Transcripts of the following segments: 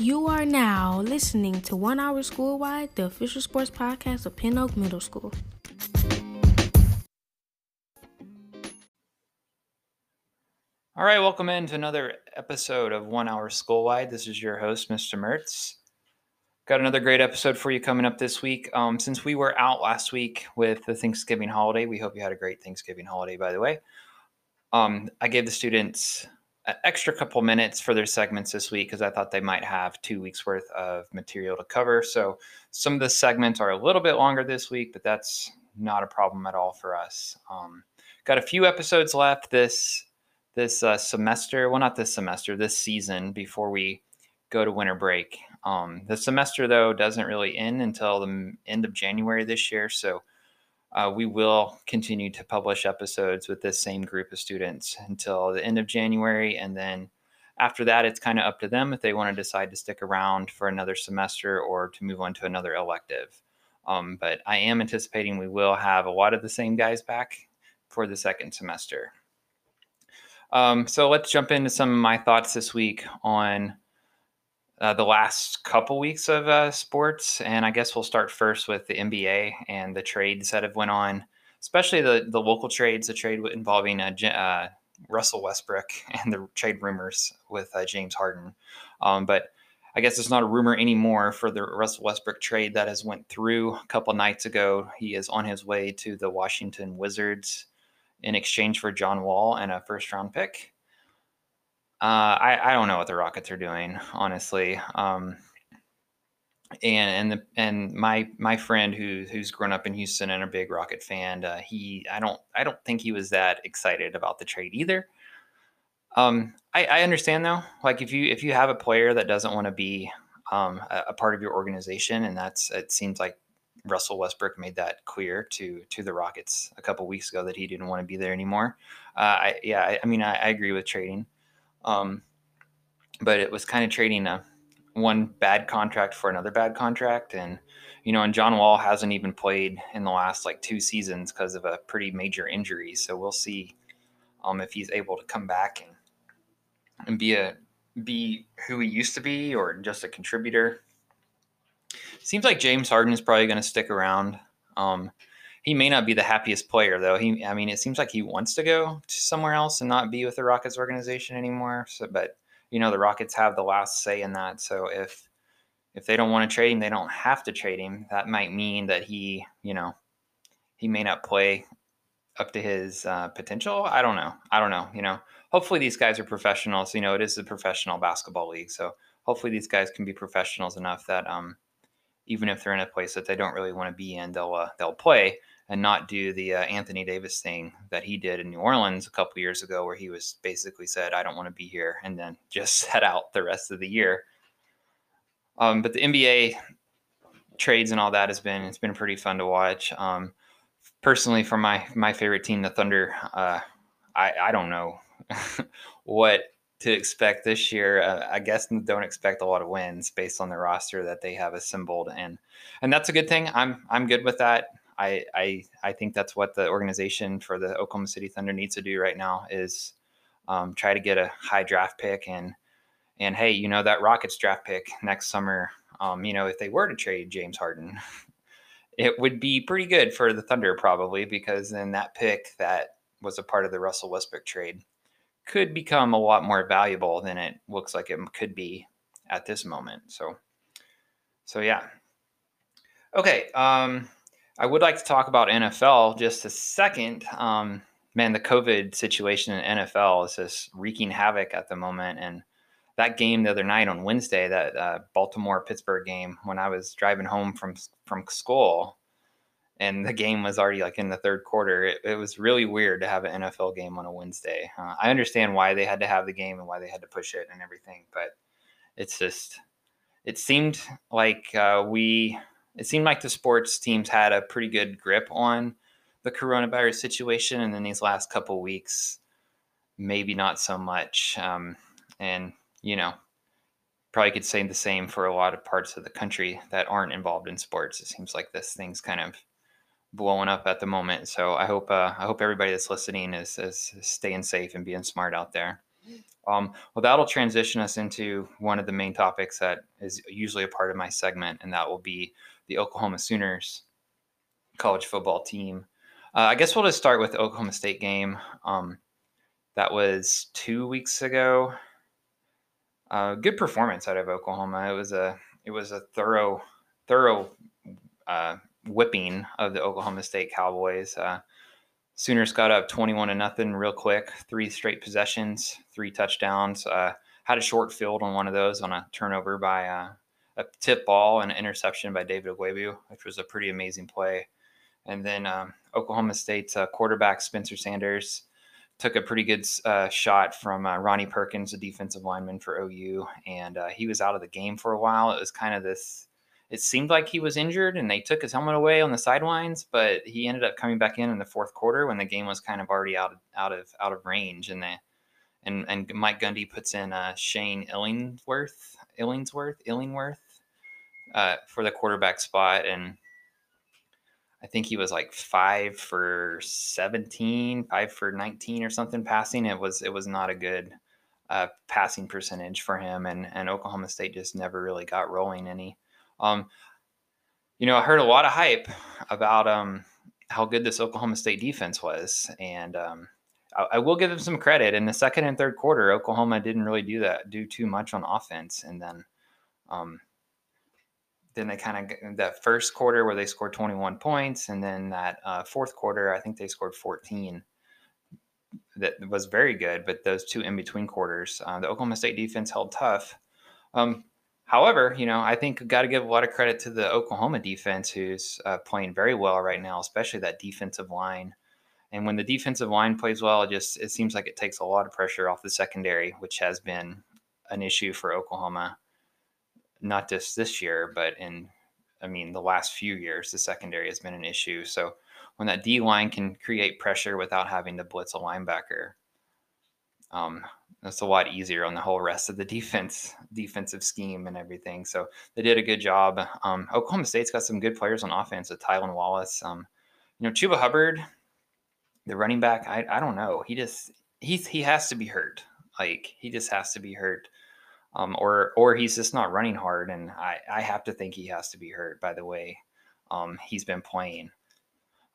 You are now listening to One Hour Schoolwide, the official sports podcast of Pin Oak Middle School. All right, welcome into another episode of One Hour Schoolwide. This is your host, Mr. Mertz. Got another great episode for you coming up this week. Um, since we were out last week with the Thanksgiving holiday, we hope you had a great Thanksgiving holiday, by the way. Um, I gave the students extra couple minutes for their segments this week because I thought they might have two weeks worth of material to cover. So some of the segments are a little bit longer this week, but that's not a problem at all for us. Um, got a few episodes left this this uh, semester. Well, not this semester, this season before we go to winter break. Um, the semester though doesn't really end until the end of January this year, so uh, we will continue to publish episodes with this same group of students until the end of January. And then after that, it's kind of up to them if they want to decide to stick around for another semester or to move on to another elective. Um, but I am anticipating we will have a lot of the same guys back for the second semester. Um, so let's jump into some of my thoughts this week on uh, the last couple weeks of uh, sports, and I guess we'll start first with the NBA and the trades that have went on, especially the the local trades, the trade involving uh, uh Russell Westbrook and the trade rumors with uh, James Harden. Um, but I guess it's not a rumor anymore for the Russell Westbrook trade that has went through a couple nights ago. He is on his way to the Washington Wizards in exchange for John Wall and a first round pick. Uh, I, I don't know what the Rockets are doing, honestly. Um, and and the and my my friend who who's grown up in Houston and a big Rocket fan, uh, he I don't I don't think he was that excited about the trade either. Um, I, I understand though, like if you if you have a player that doesn't want to be um, a, a, part of your organization, and that's it seems like Russell Westbrook made that clear to to the Rockets a couple weeks ago that he didn't want to be there anymore. Uh, I, yeah, I, I mean I, I agree with trading. Um, but it was kind of trading a one bad contract for another bad contract. And, you know, and John Wall hasn't even played in the last like two seasons because of a pretty major injury. So we'll see um, if he's able to come back and, and be a, be who he used to be or just a contributor. Seems like James Harden is probably going to stick around. Um, he may not be the happiest player though. He, I mean, it seems like he wants to go to somewhere else and not be with the Rockets organization anymore. So, but you know, the Rockets have the last say in that. So if if they don't want to trade him, they don't have to trade him. That might mean that he, you know, he may not play up to his uh, potential. I don't know. I don't know. You know, hopefully these guys are professionals. You know, it is a professional basketball league, so hopefully these guys can be professionals enough that um, even if they're in a place that they don't really want to be in, they'll uh, they'll play and not do the uh, Anthony Davis thing that he did in New Orleans a couple years ago, where he was basically said, "I don't want to be here," and then just sat out the rest of the year. Um, but the NBA trades and all that has been it's been pretty fun to watch. Um, personally, for my my favorite team, the Thunder, uh, I I don't know what to expect this year. Uh, I guess don't expect a lot of wins based on the roster that they have assembled, and and that's a good thing. I'm I'm good with that. I, I I think that's what the organization for the Oklahoma City Thunder needs to do right now is um, try to get a high draft pick and and hey, you know that Rockets draft pick next summer. Um, you know if they were to trade James Harden, it would be pretty good for the Thunder probably because then that pick that was a part of the Russell Westbrook trade could become a lot more valuable than it looks like it could be at this moment. So so yeah. Okay. Um, I would like to talk about NFL just a second. Um, man, the COVID situation in NFL is just wreaking havoc at the moment. And that game the other night on Wednesday, that uh, Baltimore Pittsburgh game, when I was driving home from from school, and the game was already like in the third quarter, it, it was really weird to have an NFL game on a Wednesday. Uh, I understand why they had to have the game and why they had to push it and everything, but it's just it seemed like uh, we it seemed like the sports teams had a pretty good grip on the coronavirus situation, and then these last couple weeks, maybe not so much. Um, and you know, probably could say the same for a lot of parts of the country that aren't involved in sports. It seems like this thing's kind of blowing up at the moment. So I hope uh, I hope everybody that's listening is, is staying safe and being smart out there. Um, well, that'll transition us into one of the main topics that is usually a part of my segment, and that will be the Oklahoma Sooners college football team. Uh, I guess we'll just start with the Oklahoma State game. Um, that was two weeks ago. Uh, good performance out of Oklahoma. It was a it was a thorough thorough uh, whipping of the Oklahoma State Cowboys. Uh, Sooners got up 21 to nothing real quick, three straight possessions, three touchdowns. Uh, had a short field on one of those on a turnover by uh, a tip ball and an interception by David Ugwoegbu, which was a pretty amazing play. And then um, Oklahoma State's uh, quarterback Spencer Sanders took a pretty good uh, shot from uh, Ronnie Perkins, a defensive lineman for OU, and uh, he was out of the game for a while. It was kind of this it seemed like he was injured and they took his helmet away on the sidelines, but he ended up coming back in in the fourth quarter when the game was kind of already out of, out of out of range. And the and and Mike Gundy puts in uh, Shane Illingworth, Illingsworth, Illingworth uh, for the quarterback spot, and I think he was like five for 17, five for 19 or something passing. It was it was not a good uh, passing percentage for him, and and Oklahoma State just never really got rolling any. Um, you know, I heard a lot of hype about um, how good this Oklahoma State defense was, and um, I, I, will give them some credit. In the second and third quarter, Oklahoma didn't really do that, do too much on offense, and then, um, then they kind of that first quarter where they scored 21 points, and then that uh, fourth quarter, I think they scored 14. That was very good, but those two in between quarters, uh, the Oklahoma State defense held tough. Um, However, you know, I think got to give a lot of credit to the Oklahoma defense, who's uh, playing very well right now, especially that defensive line. And when the defensive line plays well, it just it seems like it takes a lot of pressure off the secondary, which has been an issue for Oklahoma, not just this year, but in I mean the last few years, the secondary has been an issue. So when that D line can create pressure without having to blitz a linebacker, um, that's a lot easier on the whole rest of the defense defensive scheme and everything. So they did a good job. Um, Oklahoma State's got some good players on offense with Tylan Wallace. Um, you know, Chuba Hubbard, the running back. I, I don't know. He just he's he has to be hurt. Like he just has to be hurt. Um, or or he's just not running hard, and I, I have to think he has to be hurt. By the way, um, he's been playing.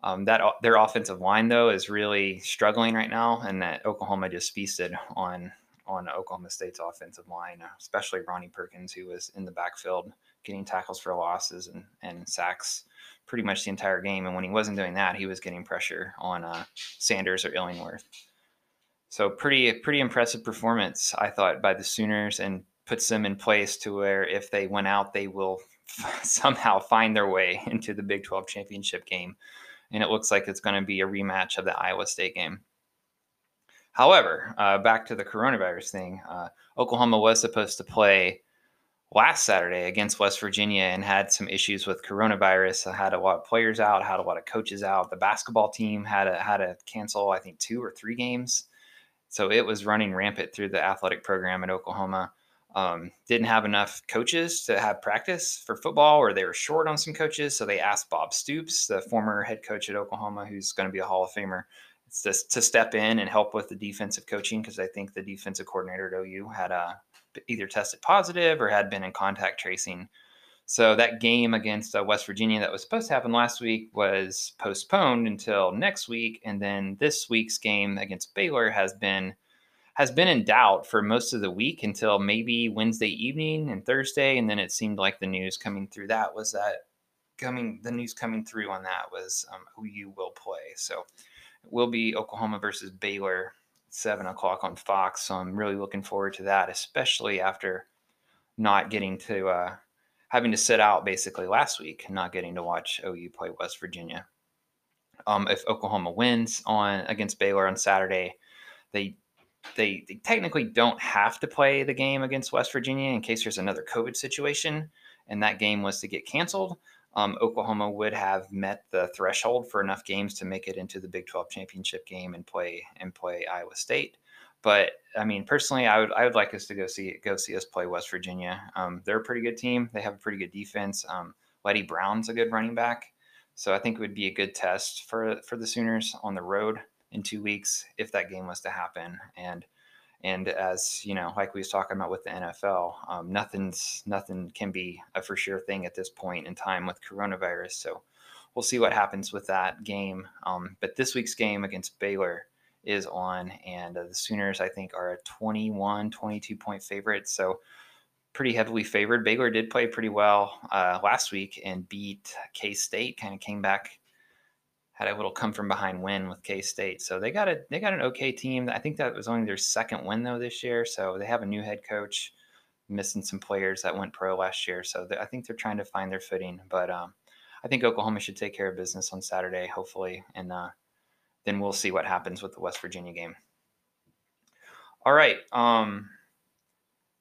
Um, that their offensive line though is really struggling right now, and that Oklahoma just feasted on on Oklahoma State's offensive line, especially Ronnie Perkins, who was in the backfield getting tackles for losses and, and sacks pretty much the entire game. And when he wasn't doing that, he was getting pressure on uh, Sanders or Illingworth. So pretty pretty impressive performance, I thought, by the Sooners, and puts them in place to where if they went out, they will somehow find their way into the Big 12 championship game and it looks like it's going to be a rematch of the Iowa State game. However, uh, back to the coronavirus thing, uh, Oklahoma was supposed to play last Saturday against West Virginia and had some issues with coronavirus. I had a lot of players out, had a lot of coaches out. The basketball team had a, had to cancel, I think, two or three games. So it was running rampant through the athletic program at Oklahoma um, didn't have enough coaches to have practice for football, or they were short on some coaches. So they asked Bob Stoops, the former head coach at Oklahoma, who's going to be a Hall of Famer, to step in and help with the defensive coaching because I think the defensive coordinator at OU had uh, either tested positive or had been in contact tracing. So that game against uh, West Virginia that was supposed to happen last week was postponed until next week, and then this week's game against Baylor has been has been in doubt for most of the week until maybe Wednesday evening and Thursday, and then it seemed like the news coming through that was that coming the news coming through on that was um, who you will play. So it will be Oklahoma versus Baylor, seven o'clock on Fox. So I'm really looking forward to that, especially after not getting to uh, having to sit out basically last week, and not getting to watch OU play West Virginia. Um, if Oklahoma wins on against Baylor on Saturday, they they, they technically don't have to play the game against West Virginia in case there's another COVID situation and that game was to get canceled. Um, Oklahoma would have met the threshold for enough games to make it into the Big 12 championship game and play and play Iowa State. But I mean, personally, I would I would like us to go see go see us play West Virginia. Um, they're a pretty good team. They have a pretty good defense. Um, Leddie Brown's a good running back, so I think it would be a good test for for the Sooners on the road in two weeks if that game was to happen. And And as you know, like we was talking about with the NFL, um, nothing's nothing can be a for sure thing at this point in time with coronavirus. So we'll see what happens with that game. Um, but this week's game against Baylor is on, and uh, the Sooners I think are a 21, 22 point favorite. So pretty heavily favored. Baylor did play pretty well uh, last week and beat K State. Kind of came back had a little come from behind win with K State. So they got a they got an okay team. I think that was only their second win though this year. So they have a new head coach, missing some players that went pro last year. So I think they're trying to find their footing. But um, I think Oklahoma should take care of business on Saturday, hopefully, and uh, then we'll see what happens with the West Virginia game. All right. Um,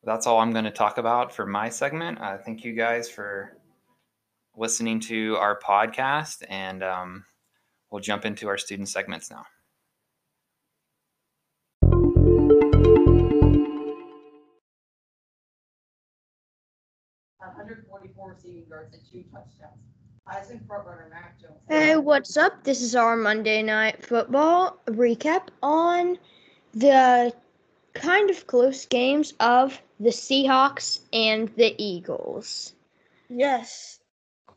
that's all I'm going to talk about for my segment. Uh, thank you guys for listening to our podcast and. Um, we'll jump into our student segments now. 144 receiving yards and two touchdowns. Heisman frontrunner Mac Jones. Hey, what's up? This is our Monday Night Football recap on the kind of close games of the Seahawks and the Eagles. Yes.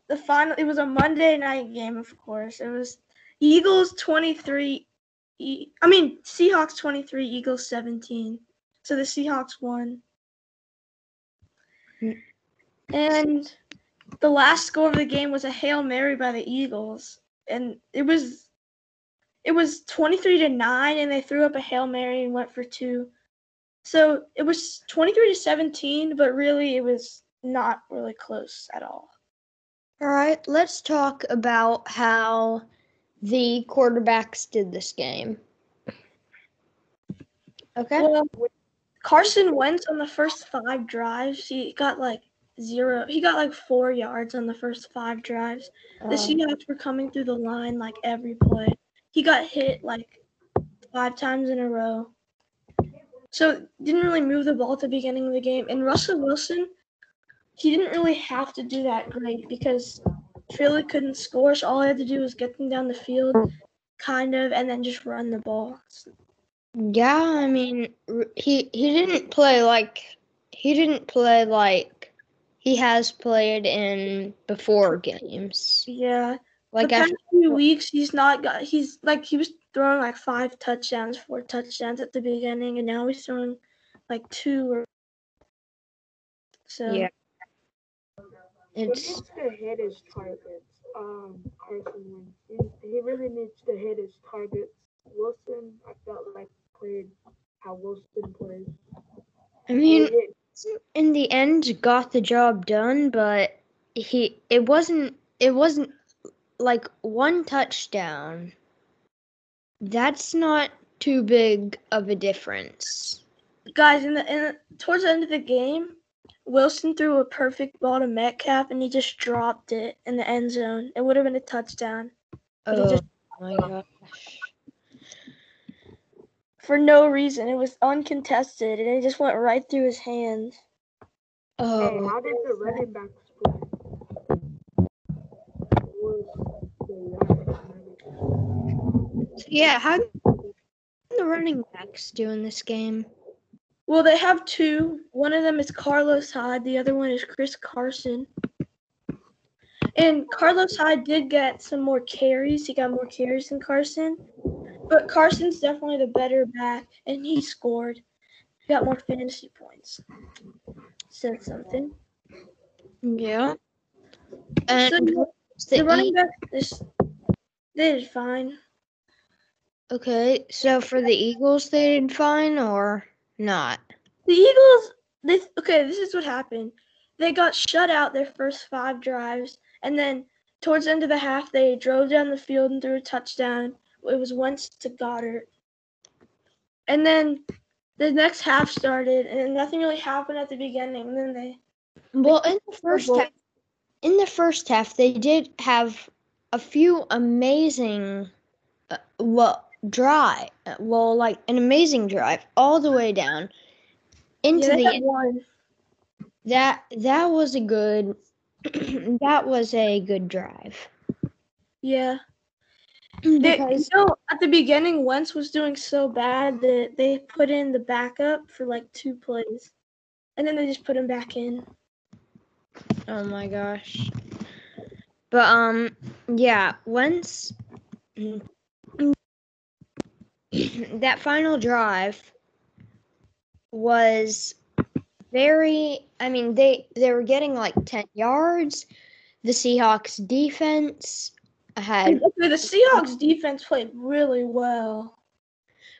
The final it was a Monday night game, of course. It was Eagles 23 e- I mean Seahawks 23, Eagles 17. So the Seahawks won. Mm. And the last score of the game was a Hail Mary by the Eagles. And it was it was 23 to 9 and they threw up a Hail Mary and went for two. So it was 23 to 17, but really it was not really close at all. All right, let's talk about how the quarterbacks did this game. Okay. Well, Carson Wentz on the first five drives, he got like zero. He got like four yards on the first five drives. The Um, Seahawks were coming through the line like every play. He got hit like five times in a row. So didn't really move the ball at the beginning of the game. And Russell Wilson, he didn't really have to do that great because Philly couldn't score. So all he had to do was get them down the field, kind of, and then just run the ball. Yeah, I mean, he he didn't play like he didn't play like he has played in before games. Yeah. Like the after past few weeks, he's not got. He's like he was throwing like five touchdowns, four touchdowns at the beginning, and now he's throwing like two or so. Yeah. He it's needs to hit his targets. Um, Carson Wentz. He, he really needs to hit his targets. Wilson, I felt like played how Wilson plays. I mean, hit in the end got the job done, but he it wasn't it wasn't like one touchdown. That's not too big of a difference. Guys, in the, in towards the end of the game, Wilson threw a perfect ball to Metcalf, and he just dropped it in the end zone. It would have been a touchdown Oh my gosh. For no reason. It was uncontested, and it just went right through his hands. Hey, Oh, how did the running backs play? Yeah, how did the running backs do in this game? Well, they have two. One of them is Carlos Hyde. The other one is Chris Carson. And Carlos Hyde did get some more carries. He got more carries than Carson. But Carson's definitely the better back, and he scored. He got more fantasy points. Said something. Yeah. And So the, the running back, is, they did fine. okay, so for the Eagles they did fine or not? The Eagles, they okay. This is what happened. They got shut out their first five drives, and then towards the end of the half, they drove down the field and threw a touchdown. It was Wentz to Goedert, and then the next half started, and nothing really happened at the beginning. And then they, Well, in the first half, in the first half, they did have a few amazing, uh, well, drive, well, like an amazing drive all the way down into yeah, the end. one. That that was a good, that was a good drive. Yeah, They, because no, at the beginning, Wentz was doing so bad that they put in the backup for like two plays, and then they just put him back in. oh my gosh. But um yeah, once that final drive was very I mean they they were getting like 10 yards. The Seahawks defense had okay, the Seahawks defense played really well.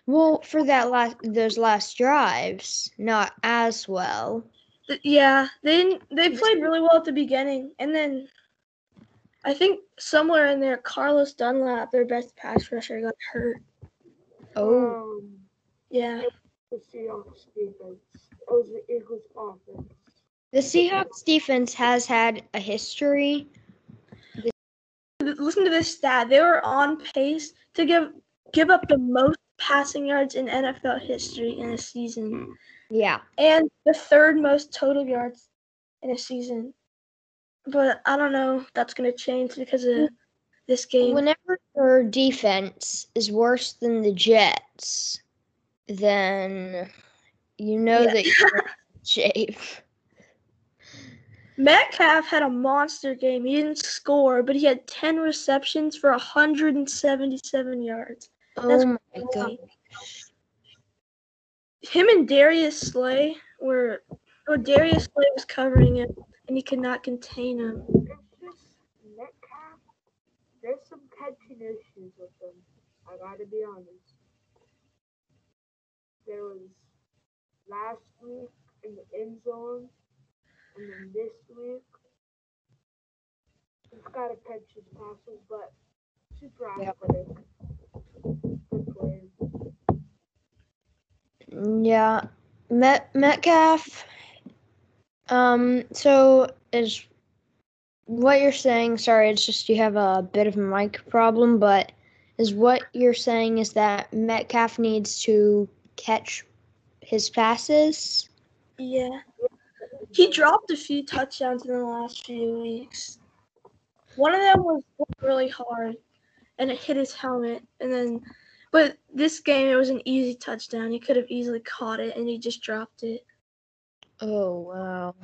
well for that last those last drives, not as well. Yeah, they they played really well at the beginning, and then I think somewhere in there, Carlos Dunlap, their best pass rusher, got hurt. Oh, Um, Yeah, the Seahawks defense. It was the Eagles offense. the Seahawks defense has had a history. Listen to this stat: they were on pace to give give up the most passing yards in NFL history in a season, Yeah. and the third most total yards in a season. But I don't know if that's gonna change because of this game. Whenever your defense is worse than the Jets, then you know Yeah. that you're in shape. Metcalf had a monster game. He didn't score, but he had 10 receptions for 177 yards. Oh That's Oh my god. Him and Darius Slay were, or Darius Slay was covering him, and he could not contain him. It's just Metcalf. There's some catching issues with him. I gotta be honest. There was last week in the end zone, and then this week. He's gotta catch his passes, but super Yep. athletic. Good player. Yeah. Met Metcalf. Um, so is what you're saying, sorry, it's just you have a bit of a mic problem, but is what you're saying is that Metcalf needs to catch his passes? Yeah. He dropped a few touchdowns in the last few weeks. One of them was really hard, and it hit his helmet. And then, but this game, it was an easy touchdown. He could have easily caught it, and he just dropped it. Oh wow.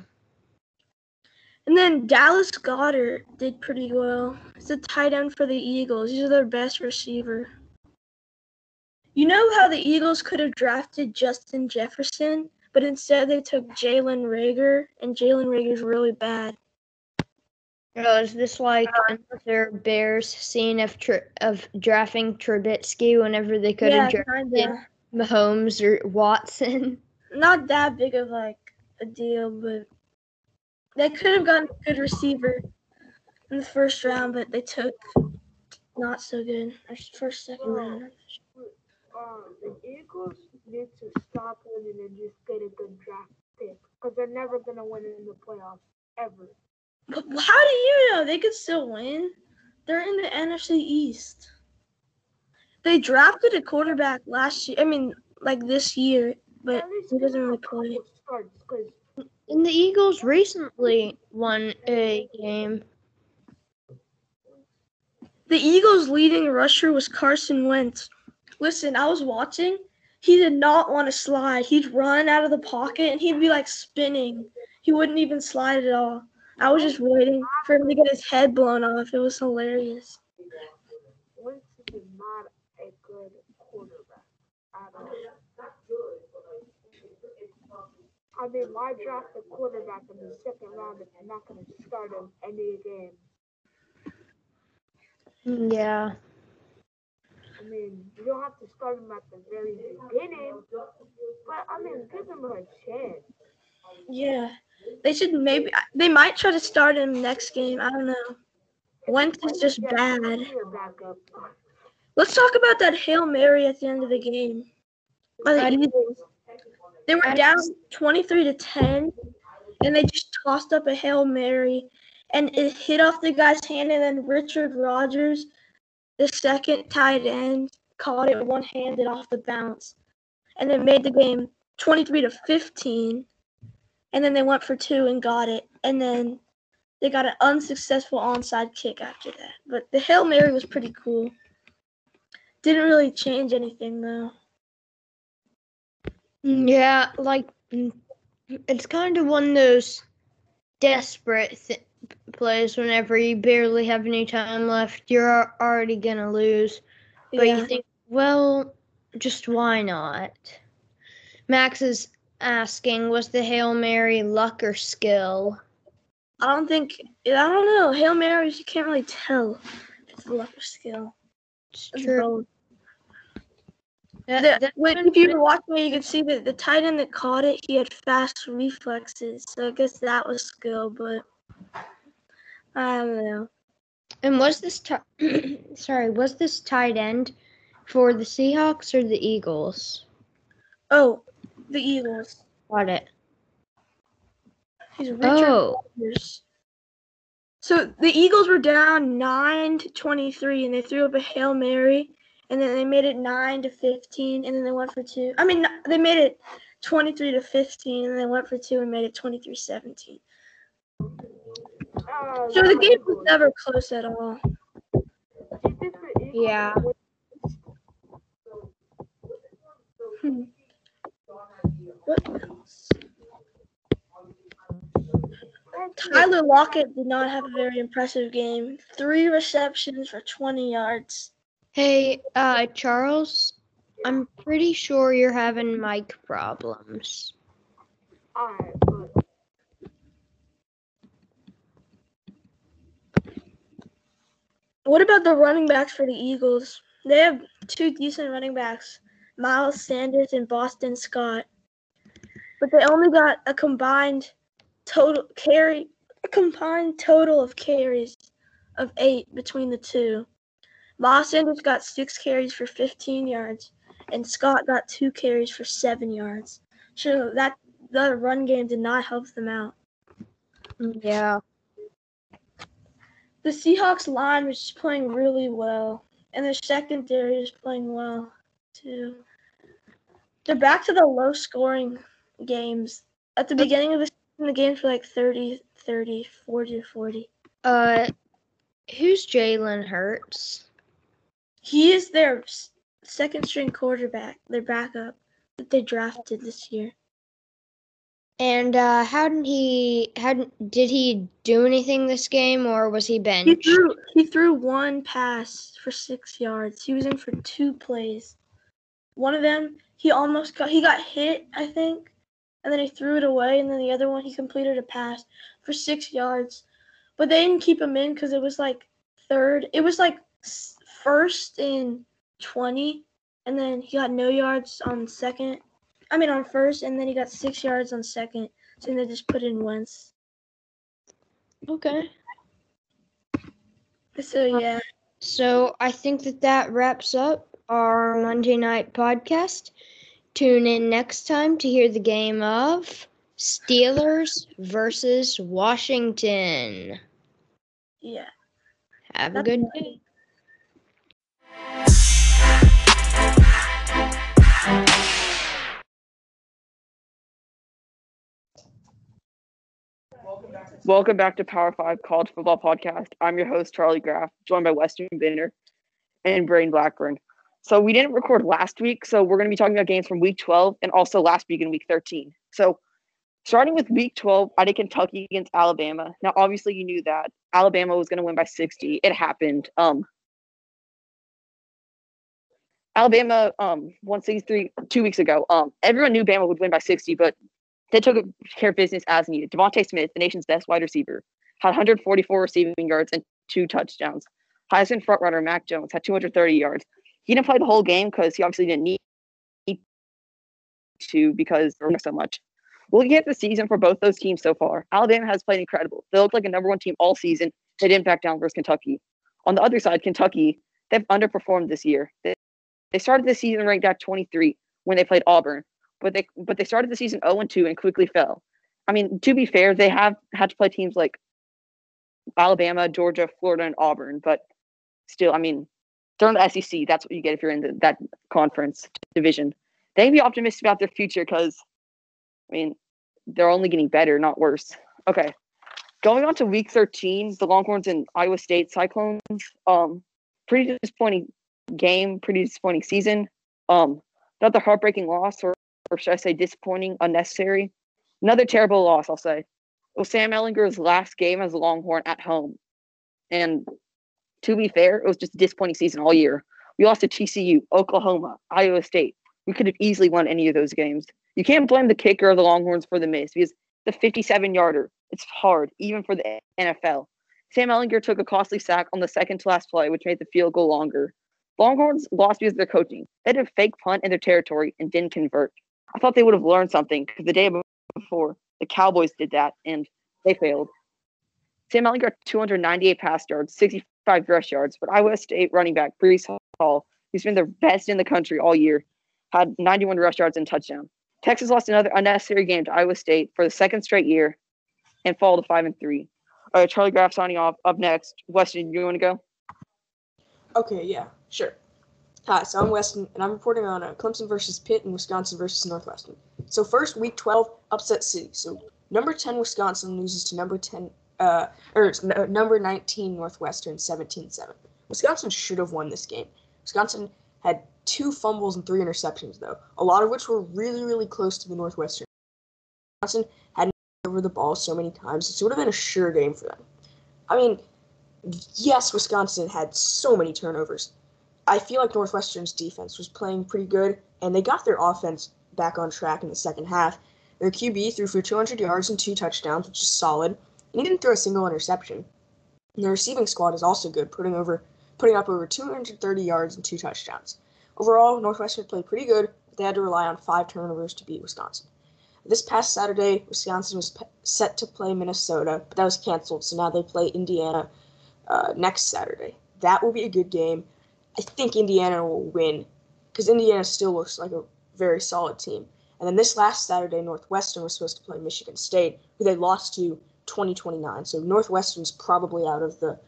And then Dallas Goedert did pretty well. He's a tight end for the Eagles. He's their best receiver. You know how the Eagles could have drafted Justin Jefferson, but instead they took Jalen Reagor, and Jalen Reagor's really bad. Oh, is this like another Bears scene of tri- of drafting Trubisky whenever they could yeah, have drafted kinda. Mahomes or Watson? Not that big of like a deal, but they could have gotten a good receiver in the first round, but they took not so good. First, second round. Um, the Eagles need to stop winning and just get a good draft pick because they're never gonna win in the playoffs ever. But how do you know they could still win? They're in the NFC East. They drafted a quarterback last year. I mean, like this year, but At least he doesn't give really play. couple starts And the Eagles recently won a game. The Eagles' leading rusher was Carson Wentz. Listen, I was watching. He did not want to slide. He'd run out of the pocket and he'd be like spinning. He wouldn't even slide at all. I was just waiting for him to get his head blown off. It was hilarious. Wentz is not a good quarterback at all. I mean, why draft a quarterback in the second round if you're not going to start him any game? Yeah. I mean, you don't have to start him at the very beginning, but I mean, give him a chance. Yeah. They should maybe they might try to start him next game. I don't know. Wentz is just bad. Let's talk about that Hail Mary at the end of the game. By the I- Eagles. They were down 23 to 10, and they just tossed up a Hail Mary, and it hit off the guy's hand, and then Richard Rodgers, the second tight end, caught it one handed off the bounce, and it made the game 23 to 15. And then they went for two and got it, and then they got an unsuccessful onside kick after that. But the Hail Mary was pretty cool. Didn't really change anything though. Yeah, like mm, it's kind of one of those desperate th- plays whenever you barely have any time left. You're already gonna lose, but yeah. you think, well, just why not? Max is asking, was the hail mary luck or skill? I don't think I don't know. Hail Marys, you can't really tell if it's luck or skill. It's true. That- The- when, if you were watching it, you could see that the tight end that caught it, he had fast reflexes. So I guess that was skill, but I don't know. And was this ti- sorry, was this tight end for the Seahawks or the Eagles? Oh, the Eagles. Got it. He's Richard Oh, Rodgers. So the Eagles were down nine to twenty-three, and they threw up a hail mary, and then they made it nine to fifteen, and then they went for two. I mean, they made it twenty-three to fifteen, and they went for two and made it 23-17. So the game was never close at all. defense for Eagles Yeah. Hmm. What else? Tyler Lockett did not have a very impressive game. Three receptions for 20 yards. hey, uh, Charles, I'm pretty sure you're having mic problems. Alright, but What about the running backs for the Eagles? They have two decent running backs, Miles Sanders and Boston Scott. But they only got a combined total carry a combined total of carries of 8 between the two. Miles Sanders got 6 carries for 15 yards and Scott got 2 carries for 7 yards. So that the run game did not help them out. Yeah. The Seahawks line was playing really well, and their secondary is playing well too. They're back to the low scoring games. At the beginning of the season, the games were like 30, 30, 40 40. Uh, who's Jalen Hurts? He is their second string quarterback, their backup that they drafted this year. And uh, how did he? How did he do anything this game, or was he benched? He threw he threw one pass for six yards. He was in for two plays. One of them he almost got he got hit, I think, and then he threw it away. And then the other one he completed a pass for six yards, but they didn't keep him in because it was like third. It was like first in twenty, and then he got no yards on second. I mean on first, and then he got six yards on second. So they just put in Wentz. Okay. So um, yeah. So I think that that wraps up our Monday night podcast. Tune in next time to hear the game of Steelers versus Washington. Yeah. Have a good day. Welcome back to Power Five College Football Podcast. I'm your host, Charlie Graff, joined by Weston Binder and Braden Blackburn. So we didn't record last week, so we're going to be talking about games from Week 12 and also last week in Week 13. So starting with Week 12, I did Kentucky against Alabama. Now, obviously, you knew that Alabama was going to win by 60. It happened. Um, Alabama um, won 63 two weeks ago. Um, everyone knew Bama would win by 60, but they took care of business as needed. DeVonta Smith, the nation's best wide receiver, had 144 receiving yards and two touchdowns. Heisman frontrunner Mac Jones had 230 yards. He didn't play the whole game because he obviously didn't need to because they're so much. Looking at the season for both those teams so far, Alabama has played incredible. They look like a number one team all season. They didn't back down versus Kentucky. On the other side, Kentucky, they've underperformed this year. They, they started the season ranked at 23 when they played Auburn but they but they started the season 0 and 2 and quickly fell. I mean, to be fair, they have had to play teams like Alabama, Georgia, Florida, and Auburn, but still, I mean, they're in the SEC. That's what you get if you're in the, that conference division. They can be optimistic about their future because, I mean, they're only getting better, not worse. Okay, going on to Week 13, the Longhorns and Iowa State Cyclones. Um, pretty disappointing game, pretty disappointing season. Um, another heartbreaking loss, or, or should I say disappointing, unnecessary. Another terrible loss, I'll say. It was Sam Ehlinger's last game as a Longhorn at home. And to be fair, it was just a disappointing season all year. We lost to TCU, Oklahoma, Iowa State. We could have easily won any of those games. You can't blame the kicker of the Longhorns for the miss because the 57 yarder, it's hard, even for the NFL. Sam Ehlinger took a costly sack on the second to last play, which made the field goal longer. Longhorns lost because of their coaching. They had a fake punt in their territory and didn't convert. I thought they would have learned something because the day before, the Cowboys did that and they failed. Sam Ehlinger had 298 pass yards, 65 rush yards, but Iowa State running back Breece Hall, who's been the best in the country all year, had 91 rush yards and touchdown. Texas lost another unnecessary game to Iowa State for the second straight year and fall to five and three. All right, Charlie Graff signing off. Up next, Weston, you want to go? Okay, yeah, sure. Hi, so I'm Weston, and I'm reporting on uh, Clemson versus Pitt and Wisconsin versus Northwestern. So first, Week 12, upset city. So number 10 Wisconsin loses to number 10, uh, or no, number 19 Northwestern, 17-7. Wisconsin should have won this game. Wisconsin had two fumbles and three interceptions, though, a lot of which were really, really close to the Northwestern. Wisconsin hadn't over the ball so many times, it would have been a sure game for them. I mean, yes, Wisconsin had so many turnovers. I feel like Northwestern's defense was playing pretty good, and they got their offense back on track in the second half. Their QB threw for 200 yards and two touchdowns, which is solid, and he didn't throw a single interception. And the receiving squad is also good, putting over putting up over 230 yards and two touchdowns. Overall, Northwestern played pretty good, but they had to rely on five turnovers to beat Wisconsin. This past Saturday, Wisconsin was pe- set to play Minnesota, but that was canceled, so now they play Indiana uh, next Saturday. That will be a good game. I think Indiana will win because Indiana still looks like a very solid team. And then this last Saturday, Northwestern was supposed to play Michigan State, who they lost to 2029. So Northwestern's probably out of the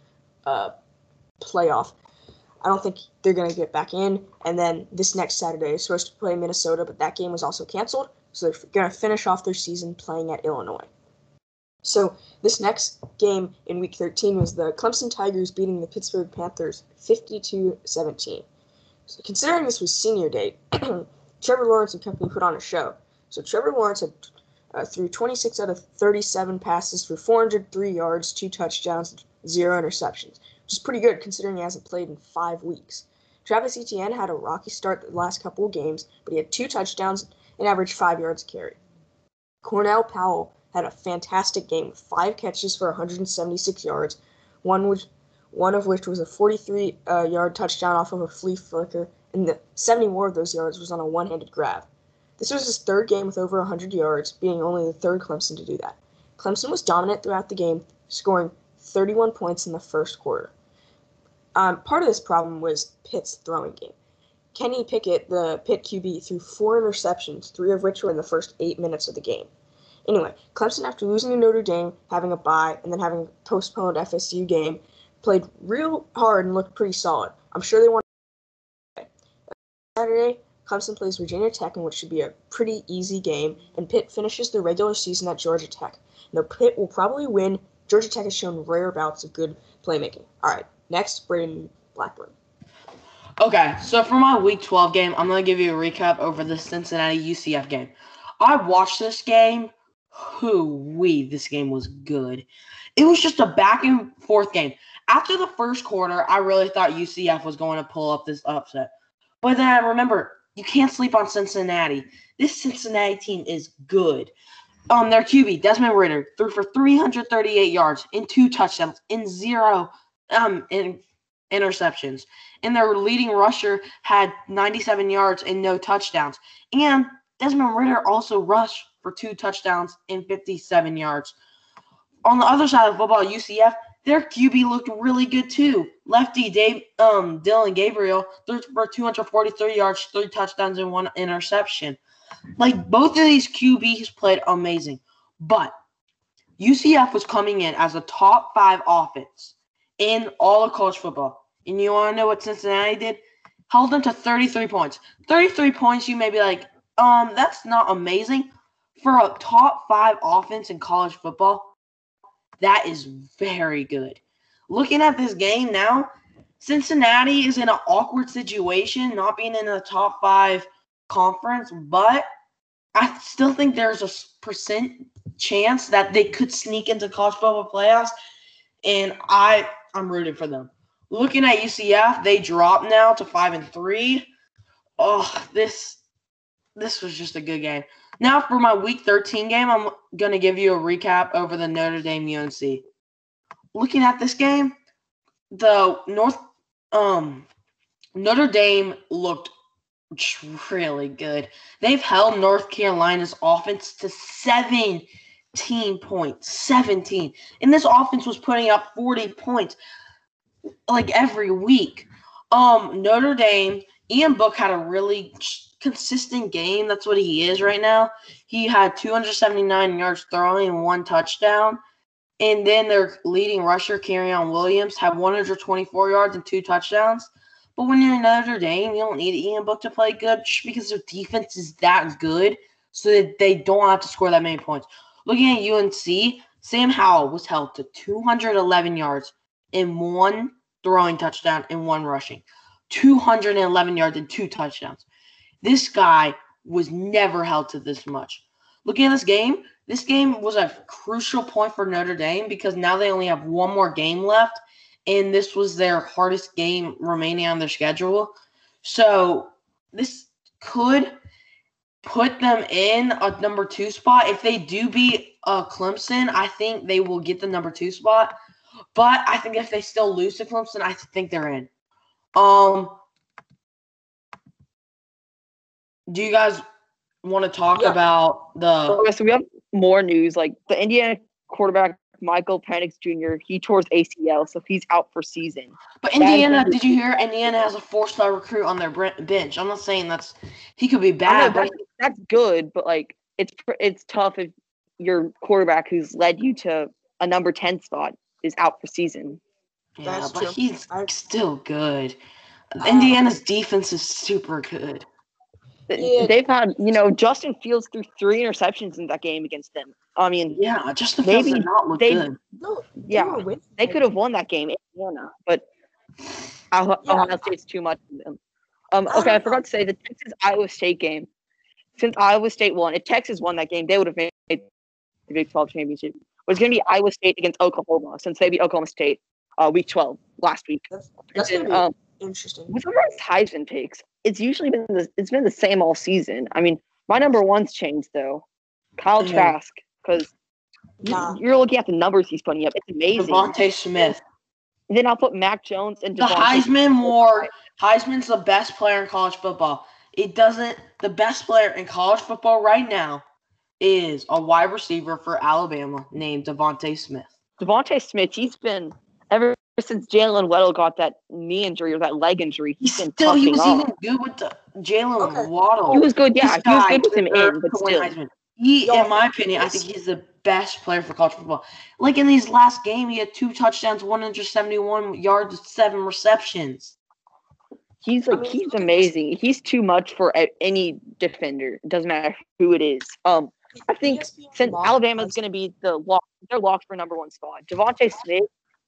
uh, playoff. I don't think they're going to get back in. And then this next Saturday is supposed to play Minnesota, but that game was also canceled. So they're going to finish off their season playing at Illinois. So this next game in Week 13 was the Clemson Tigers beating the Pittsburgh Panthers 52-17. So considering this was senior day, Trevor Lawrence and company put on a show. So Trevor Lawrence had uh, threw 26 out of 37 passes for 403 yards, two touchdowns, zero interceptions, which is pretty good considering he hasn't played in five weeks. Travis Etienne had a rocky start the last couple of games, but he had two touchdowns and averaged five yards carry. Cornell Powell had a fantastic game five catches for 176 yards, one which one of which was a 43 uh, yard touchdown off of a flea flicker, and the 70 more of those yards was on a one handed grab. This was his third game with over 100 yards, being only the third Clemson to do that. Clemson was dominant throughout the game, scoring 31 points in the first quarter. Um, part of this problem was Pitt's throwing game. Kenny Pickett, the Pitt QB, threw four interceptions, three of which were in the first eight minutes of the game. Anyway, Clemson, after losing to Notre Dame, having a bye, and then having a postponed FSU game, played real hard and looked pretty solid. I'm sure they won. Saturday, Clemson plays Virginia Tech in which should be a pretty easy game, and Pitt finishes the regular season at Georgia Tech. Now, Pitt will probably win. Georgia Tech has shown rare bouts of good playmaking. All right, next, Braden Blackburn. Okay, so for my Week 12 game, I'm going to give you a recap over the Cincinnati UCF game. I watched this game. Who we this game was good. It was just a back and forth game. After the first quarter, I really thought UCF was going to pull up this upset. But then I remember you can't sleep on Cincinnati. This Cincinnati team is good. Um, their QB Desmond Ridder threw for 338 yards and two touchdowns in zero um in interceptions. And their leading rusher had 97 yards and no touchdowns. And Desmond Ridder also rushed for two touchdowns and 57 yards. On the other side of football, UCF, their QB looked really good too. Lefty Dave, um, Dillon Gabriel threw for 243 yards, three touchdowns, and one interception. Like both of these QBs played amazing, but UCF was coming in as a top five offense in all of college football. And you want to know what Cincinnati did? Held them to 33 points. 33 points, you may be like, um, that's not amazing. For a top five offense in college football, that is very good. Looking at this game now, Cincinnati is in an awkward situation, not being in a top five conference, but I still think there's a percent chance that they could sneak into college football playoffs, and I I'm rooting for them. Looking at UCF, they dropped now to five and three. Oh, this this was just a good game. Now for my week 13 game, I'm gonna give you a recap over the Notre Dame UNC. Looking at this game, the North um Notre Dame looked really good. They've held North Carolina's offense to 17 points. 17. And this offense was putting up 40 points like every week. Um Notre Dame, Ian Book had a really consistent game. That's what he is right now. He had 279 yards throwing and one touchdown. And then their leading rusher, Kyren Williams, had 124 yards and two touchdowns. But when you're in Notre Dame, you don't need Ian Book to play good just because their defense is that good so that they don't have to score that many points. Looking at UNC, Sam Howell was held to 211 yards and one throwing touchdown and one rushing. 211 yards and two touchdowns. This guy was never held to this much. Looking at this game, this game was a crucial point for Notre Dame because now they only have one more game left, and this was their hardest game remaining on their schedule. So this could put them in a number two spot. If they do beat uh, Clemson, I think they will get the number two spot. But I think if they still lose to Clemson, I think they're in. Um, do you guys want to talk Yeah. about the? Okay, so we have more news. Like the Indiana quarterback Michael Penix Jr. He tore his ACL, so he's out for season. But Indiana, injury. did you hear? Indiana has a four-star recruit on their bench. I'm not saying that's he could be I know bad, but that's, that's good, but like it's it's tough if your quarterback who's led you to a number ten spot is out for season. yeah, That's but true. he's still good. Indiana's defense is super good. Th- Yeah. They've had you know Justin Fields threw three interceptions in that game against them. I mean, Yeah, just the Fields Maybe did not look they- good. No, they yeah, were they could have won that game, Indiana, but Ohio, Yeah. Ohio State's too much for them. Um, okay, I don't forgot to say the Texas Iowa State game. Since Iowa State won, if Texas won that game, they would have made the Big 12 championship. It was going to be Iowa State against Oklahoma, since they beat Oklahoma State uh, week 12 last week. That's, that's And, gonna be um, interesting. with everyone's Heisman picks, it's usually been the, it's been the same all season. I mean, my number one's changed though. Kyle Yeah. Trask, because Nah. you're looking at the numbers he's putting up. It's amazing. DeVonta Smith, Then I'll put Mac Jones and the Heisman War. Heisman's the best player in college football. It doesn't. The best player in college football right now is a wide receiver for Alabama named DeVonta Smith. DeVonta Smith, he's been ever since Jaylen Waddle got that knee injury or that leg injury, He's he's been still he pumping was up. even good with the Jaylen Okay. Waddle. He was good, yeah. This He was good with him in, but still. Heisman. He, in my opinion, I think he's the best player for college football. Like in these last game, he had two touchdowns, 171 yards, seven receptions. He's like he's look at this. amazing. He's too much for any defender. It doesn't matter who it is. Um, I think since mock Alabama's going to be the lock, they're locked for number one spot. DeVonta Smith,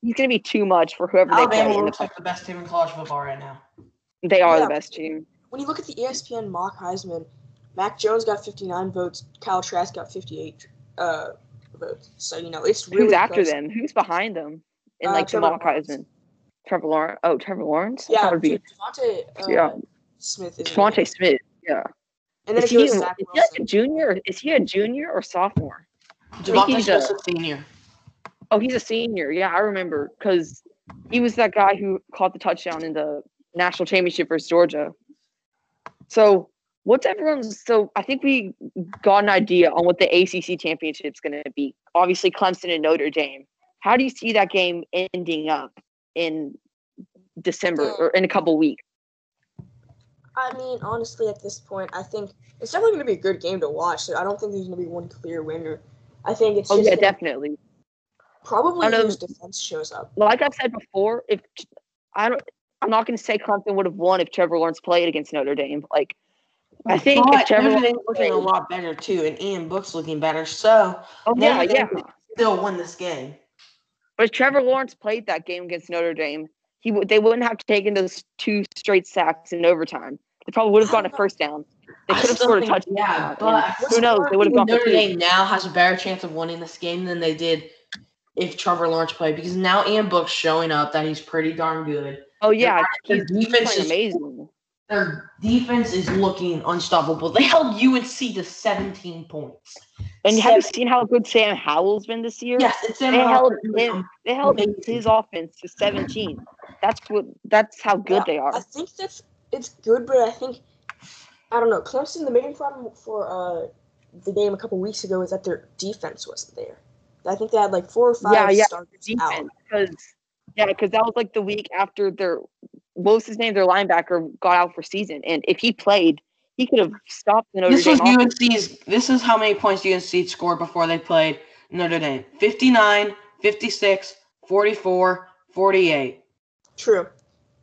he's going to be too much for whoever they Alabama play. In looks the, like the best team in college football right now. they are Yeah. the best team. when you look at the ESPN mock Heisman, Mac Jones got 59 votes, Kyle Trask got 58 uh, votes. So you know it's really Who's after close. them? Who's behind them in Uh, like the Trevor mock Lawrence. Heisman? Trevor Lawrence. Oh, Trevor Lawrence. Yeah, thought it'd be dude, DeVonta uh, yeah. Smith is. DeVonta Smith. Yeah. And then Is it he, is he like a junior? or- Is he a junior or sophomore? DeVonta he's Smith's a- a senior. Oh, he's a senior. Yeah, I remember because he was that guy who caught the touchdown in the national championship versus Georgia. So, what's everyone's? So, I think we got an idea on what the ACC championship is going to be. Obviously, Clemson and Notre Dame. How do you see that game ending up in December or in a couple weeks? I mean, honestly, at this point, I think it's definitely going to be a good game to watch. So I don't think there's going to be one clear winner. I think it's Oh just yeah, gonna- definitely. Probably I know- whose defense shows up. Like I've said before, if I don't, I'm not going to say Clemson would have won if Trevor Lawrence played against Notre Dame. Like, I think if Trevor Notre Lawrence Dame's looking a lot better too, and Ian Book's looking better. So Oh yeah, Notre yeah. Still win this game. But if Trevor Lawrence played that game against Notre Dame, he would they wouldn't have taken those two straight sacks in overtime. They probably would have gotten a first down. They could have still scored a touchdown. Yeah, but who knows? They would have gone Notre. Dame now has a better chance of winning this game than they did if Trevor Lawrence played because now Ian Book's showing up that he's pretty darn good. Oh yeah, Their he's defense playing is amazing. their defense is looking unstoppable. They held UNC to 17 points. And have you seen how good Sam Howell's been this year? Yes, it's They in held him, they held Amazing. his offense to 17. That's what that's how good Yeah, they are. I think that's it's good, but I think I don't know. Clemson, the main problem for uh, the game a couple weeks ago is that their defense wasn't there. I think they had like four or five Yeah, yeah, starters out. defense because yeah, because that was like the week after their what was his name, their linebacker got out for season, and if he played, he could have stopped the Notre This Dame. was offense. UNC's. This is how many points UNC scored before they played Notre Dame 59, 56, 44, 48. True.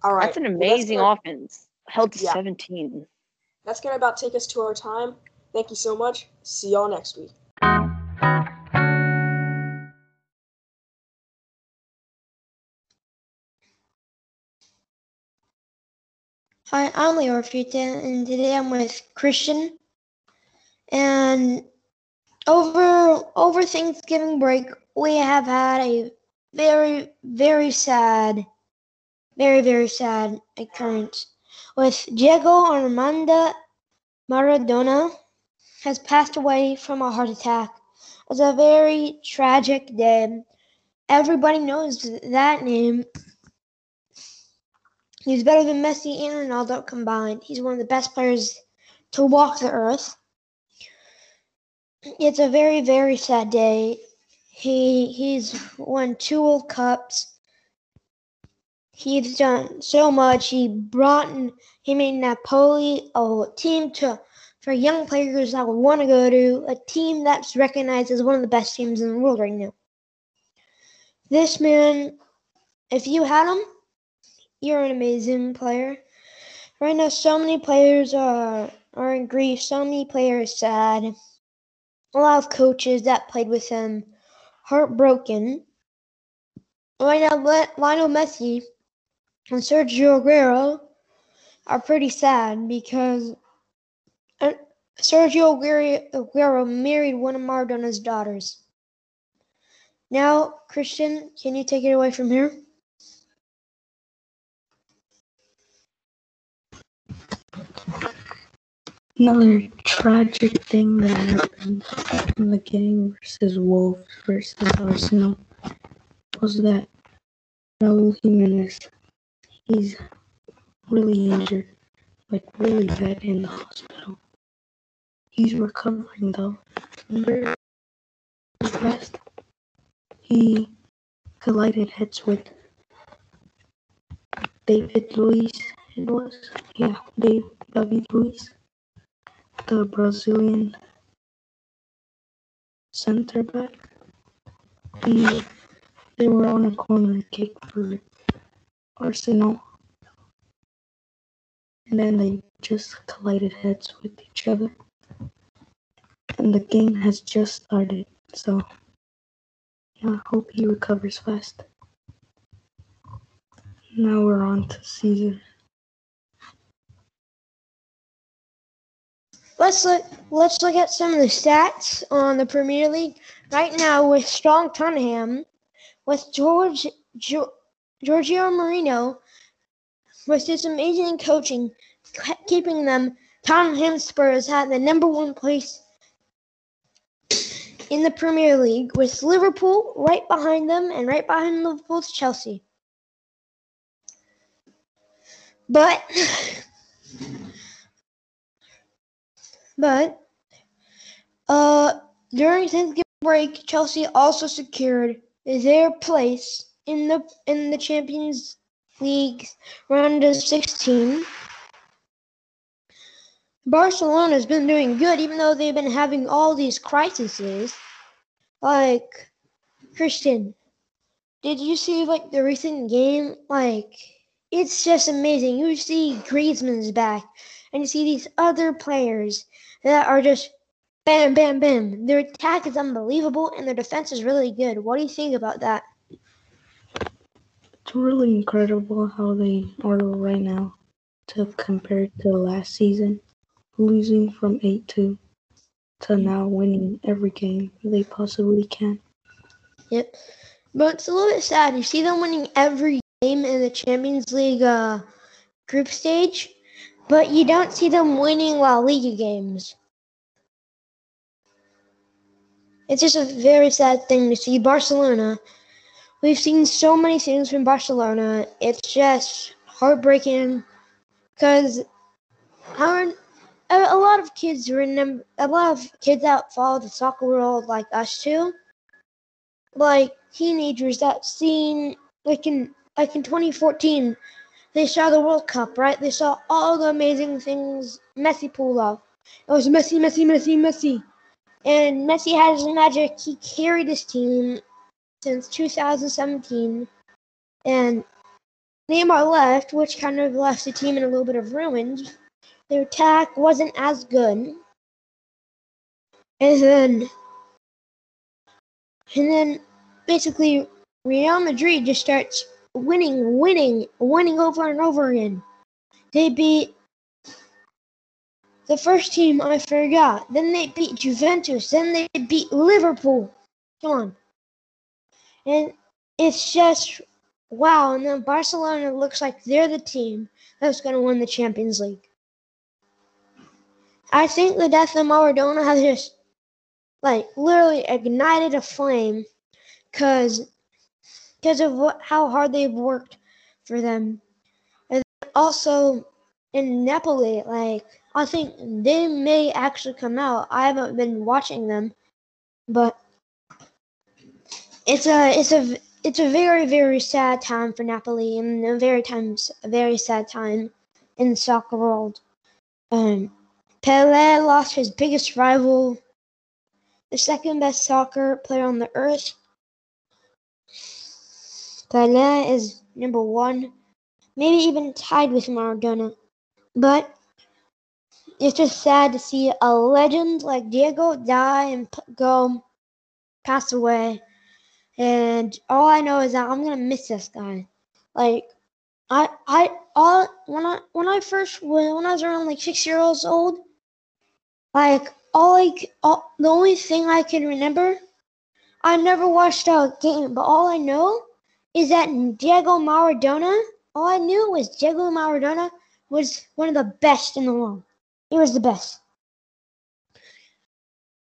All right. That's an amazing gonna, offense. Held to Yeah. 17. That's gonna about take us to our time. Thank you so much. See y'all next week. Hi, I'm Leo Rafita, and today I'm with Christian. And over over Thanksgiving break, we have had a very very sad, very very sad occurrence with Diego Armando Maradona has passed away from a heart attack. It was a very tragic day. Everybody knows that name. He's better than Messi and Ronaldo combined. He's one of the best players to walk the earth. It's a very, very sad day. He he's won two World Cups. He's done so much. He brought in, he made Napoli a team to for young players that would want to go to a team that's recognized as one of the best teams in the world right now. This man, if you had him, you're an amazing player. Right now, so many players are are in grief. So many players sad. A lot of coaches that played with him heartbroken. Right now, Lionel Messi and Sergio Aguero are pretty sad because uh, Sergio Aguero married one of Maradona's daughters. Now, Christian, can you take it away from here? Another tragic thing that happened in the game versus Wolves versus Arsenal was that Raul Jimenez, he's really injured, like really bad in the hospital. He's recovering though. Very fast. He collided heads with David Luiz. It was yeah, Dave David Luiz the Brazilian center back. He, they were on a corner kick for Arsenal. And then they just collided heads with each other. And the game has just started. So, yeah, I hope he recovers fast. Now we're on to Caesar. Let's look. Let's look at some of the stats on the Premier League right now with strong Tottenham, with George Gio- Giorgio Mourinho, with his amazing coaching, keeping them Tottenham Spurs at the number one place in the Premier League, with Liverpool right behind them, and right behind Liverpool's Chelsea. But But uh, during Thanksgiving break, Chelsea also secured their place in the in the Champions League round of 16. Barcelona has been doing good, even though they've been having all these crises. Like Christian, did you see like the recent game? Like it's just amazing. You see Griezmann's back, and you see these other players that are just bam, bam, bam. Their attack is unbelievable and their defense is really good. What do you think about that? it's really incredible how they are right now to compare to last season, losing from 8 2 to now winning every game they possibly can. Yep. But it's a little bit sad. You see them winning every game in the Champions League uh, group stage, but you don't see them winning La Liga games. It's just a very sad thing to see Barcelona. We've seen so many things from Barcelona. It's just heartbreaking because a lot of kids remember a lot of kids that follow the soccer world like us too like teenagers that seen like in like in 2014 they saw the world cup right? They saw all the amazing things messi pulled off. It was messi messi messi messi. And messi had his magic. He carried his team since 2017 and neymar left which kind of left the team in a little bit of ruins their attack wasn't as good. And then and then basically Real Madrid just starts winning, winning, winning over and over again. They beat the first team I forgot. Then they beat Juventus. Then they beat Liverpool. Come on. And it's just wow. And then Barcelona looks like they're the team that's going to win the Champions League. I think the death of Maradona has just like literally ignited a flame because because of what, how hard they've worked for them. And also in Napoli, like I think they may actually come out. I haven't been watching them, but it's a it's a it's a very very sad time for Napoli and a very times a very sad time in the soccer world. Um, Pele lost his biggest rival, the second best soccer player on the earth. Pele is number one, maybe even tied with Maradona. But it's just sad to see a legend like Diego die and go pass away. And all I know is that I'm gonna miss this guy. Like I I all when I when I first when I was around like six years old, like all like all, the only thing I can remember, I never watched a game, but all I know is that Diego Maradona. All I knew was Diego Maradona was one of the best in the world. He was the best.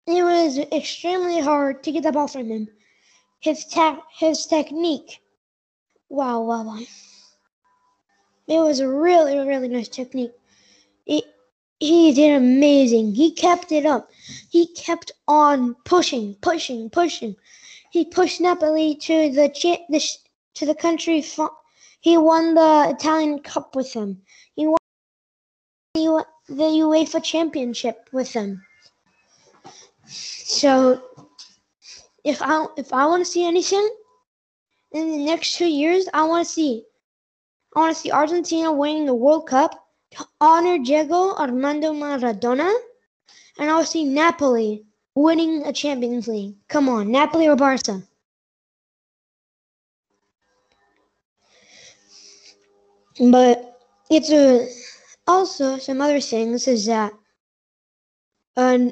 It was extremely hard to get the ball from him. His ta- his technique. Wow, wow, wow. It was a really, really nice technique. It, he did amazing. He kept it up. He kept on pushing, pushing, pushing. He pushed Napoli to the, the to the country. He won the Italian Cup with them. He won the UEFA Championship with them. So, if I if I want to see anything in the next two years, I want to see I want to see Argentina winning the World Cup to honor Diego Armando Maradona, and I'll see Napoli winning a Champions League. Come on, Napoli or Barca? But it's a also some other things is that um,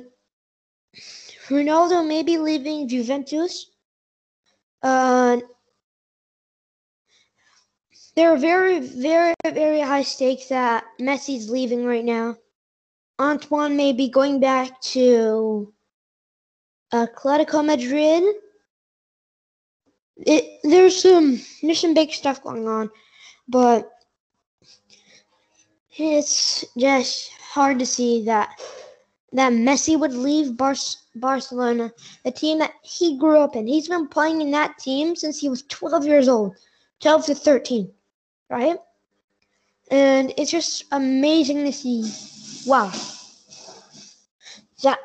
Ronaldo may be leaving Juventus. Uh, there are very, very, very high stakes that Messi's leaving right now. Antoine may be going back to Atletico Madrid. It, there's some there's some big stuff going on, but it's just hard to see that that Messi would leave Bar- Barcelona, the team that he grew up in. He's been playing in that team since he was 12 years old, 12 to 13 right? And it's just amazing to see. Wow. That.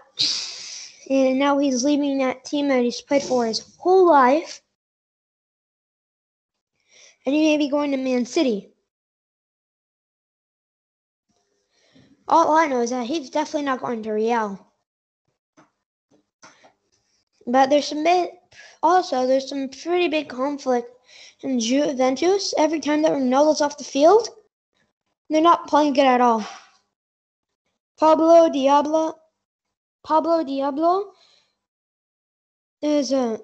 And now he's leaving that team that he's played for his whole life. And he may be going to Man City. All I know is that he's definitely not going to Real. But there's some bit, also there's some pretty big conflict in Juventus every time that Ronaldo's off the field. They're not playing good at all. Pablo Diablo, Pablo Diablo is a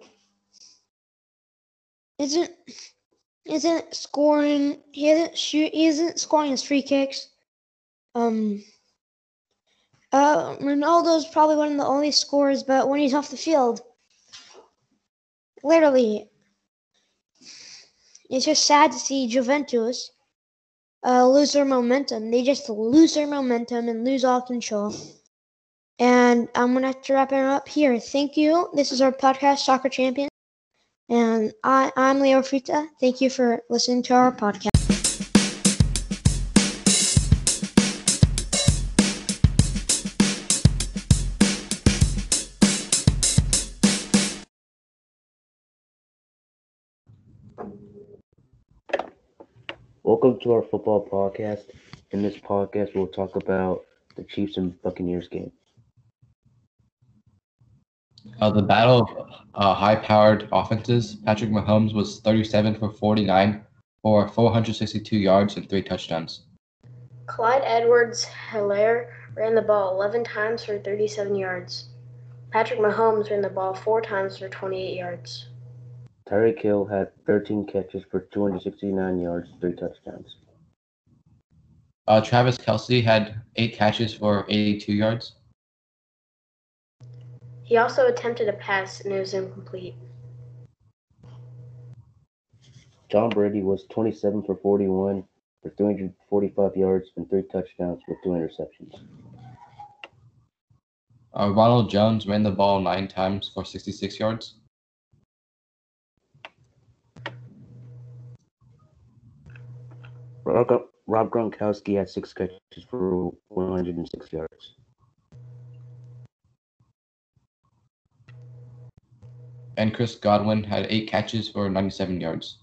isn't isn't scoring. He isn't shoot. He isn't scoring his free kicks. Um. Uh, Ronaldo's probably one of the only scorers, but when he's off the field, literally, it's just sad to see Juventus uh, lose their momentum. They just lose their momentum and lose all control. And I'm gonna have to wrap it up here. Thank you. This is our podcast, Soccer Champion. And I, I'm Leo Frita. Thank you for listening to our podcast. Welcome to our football podcast. In this podcast, we'll talk about the Chiefs and Buccaneers game. Uh, the battle of uh, high-powered offenses. Patrick Mahomes was 37 for 49 for 462 yards and three touchdowns. Clyde Edwards Helaire ran the ball 11 times for 37 yards. Patrick Mahomes ran the ball four times for 28 yards. Tyreek Hill had 13 catches for 269 yards, three touchdowns. Uh, Travis Kelce had eight catches for 82 yards. He also attempted a pass and it was incomplete. Tom Brady was 27 for 41 for 345 yards and three touchdowns with two interceptions. Uh, Ronald Jones ran the ball nine times for 66 yards. Rob, Rob Gronkowski had six catches for 106 yards. And Chris Godwin had eight catches for 97 yards.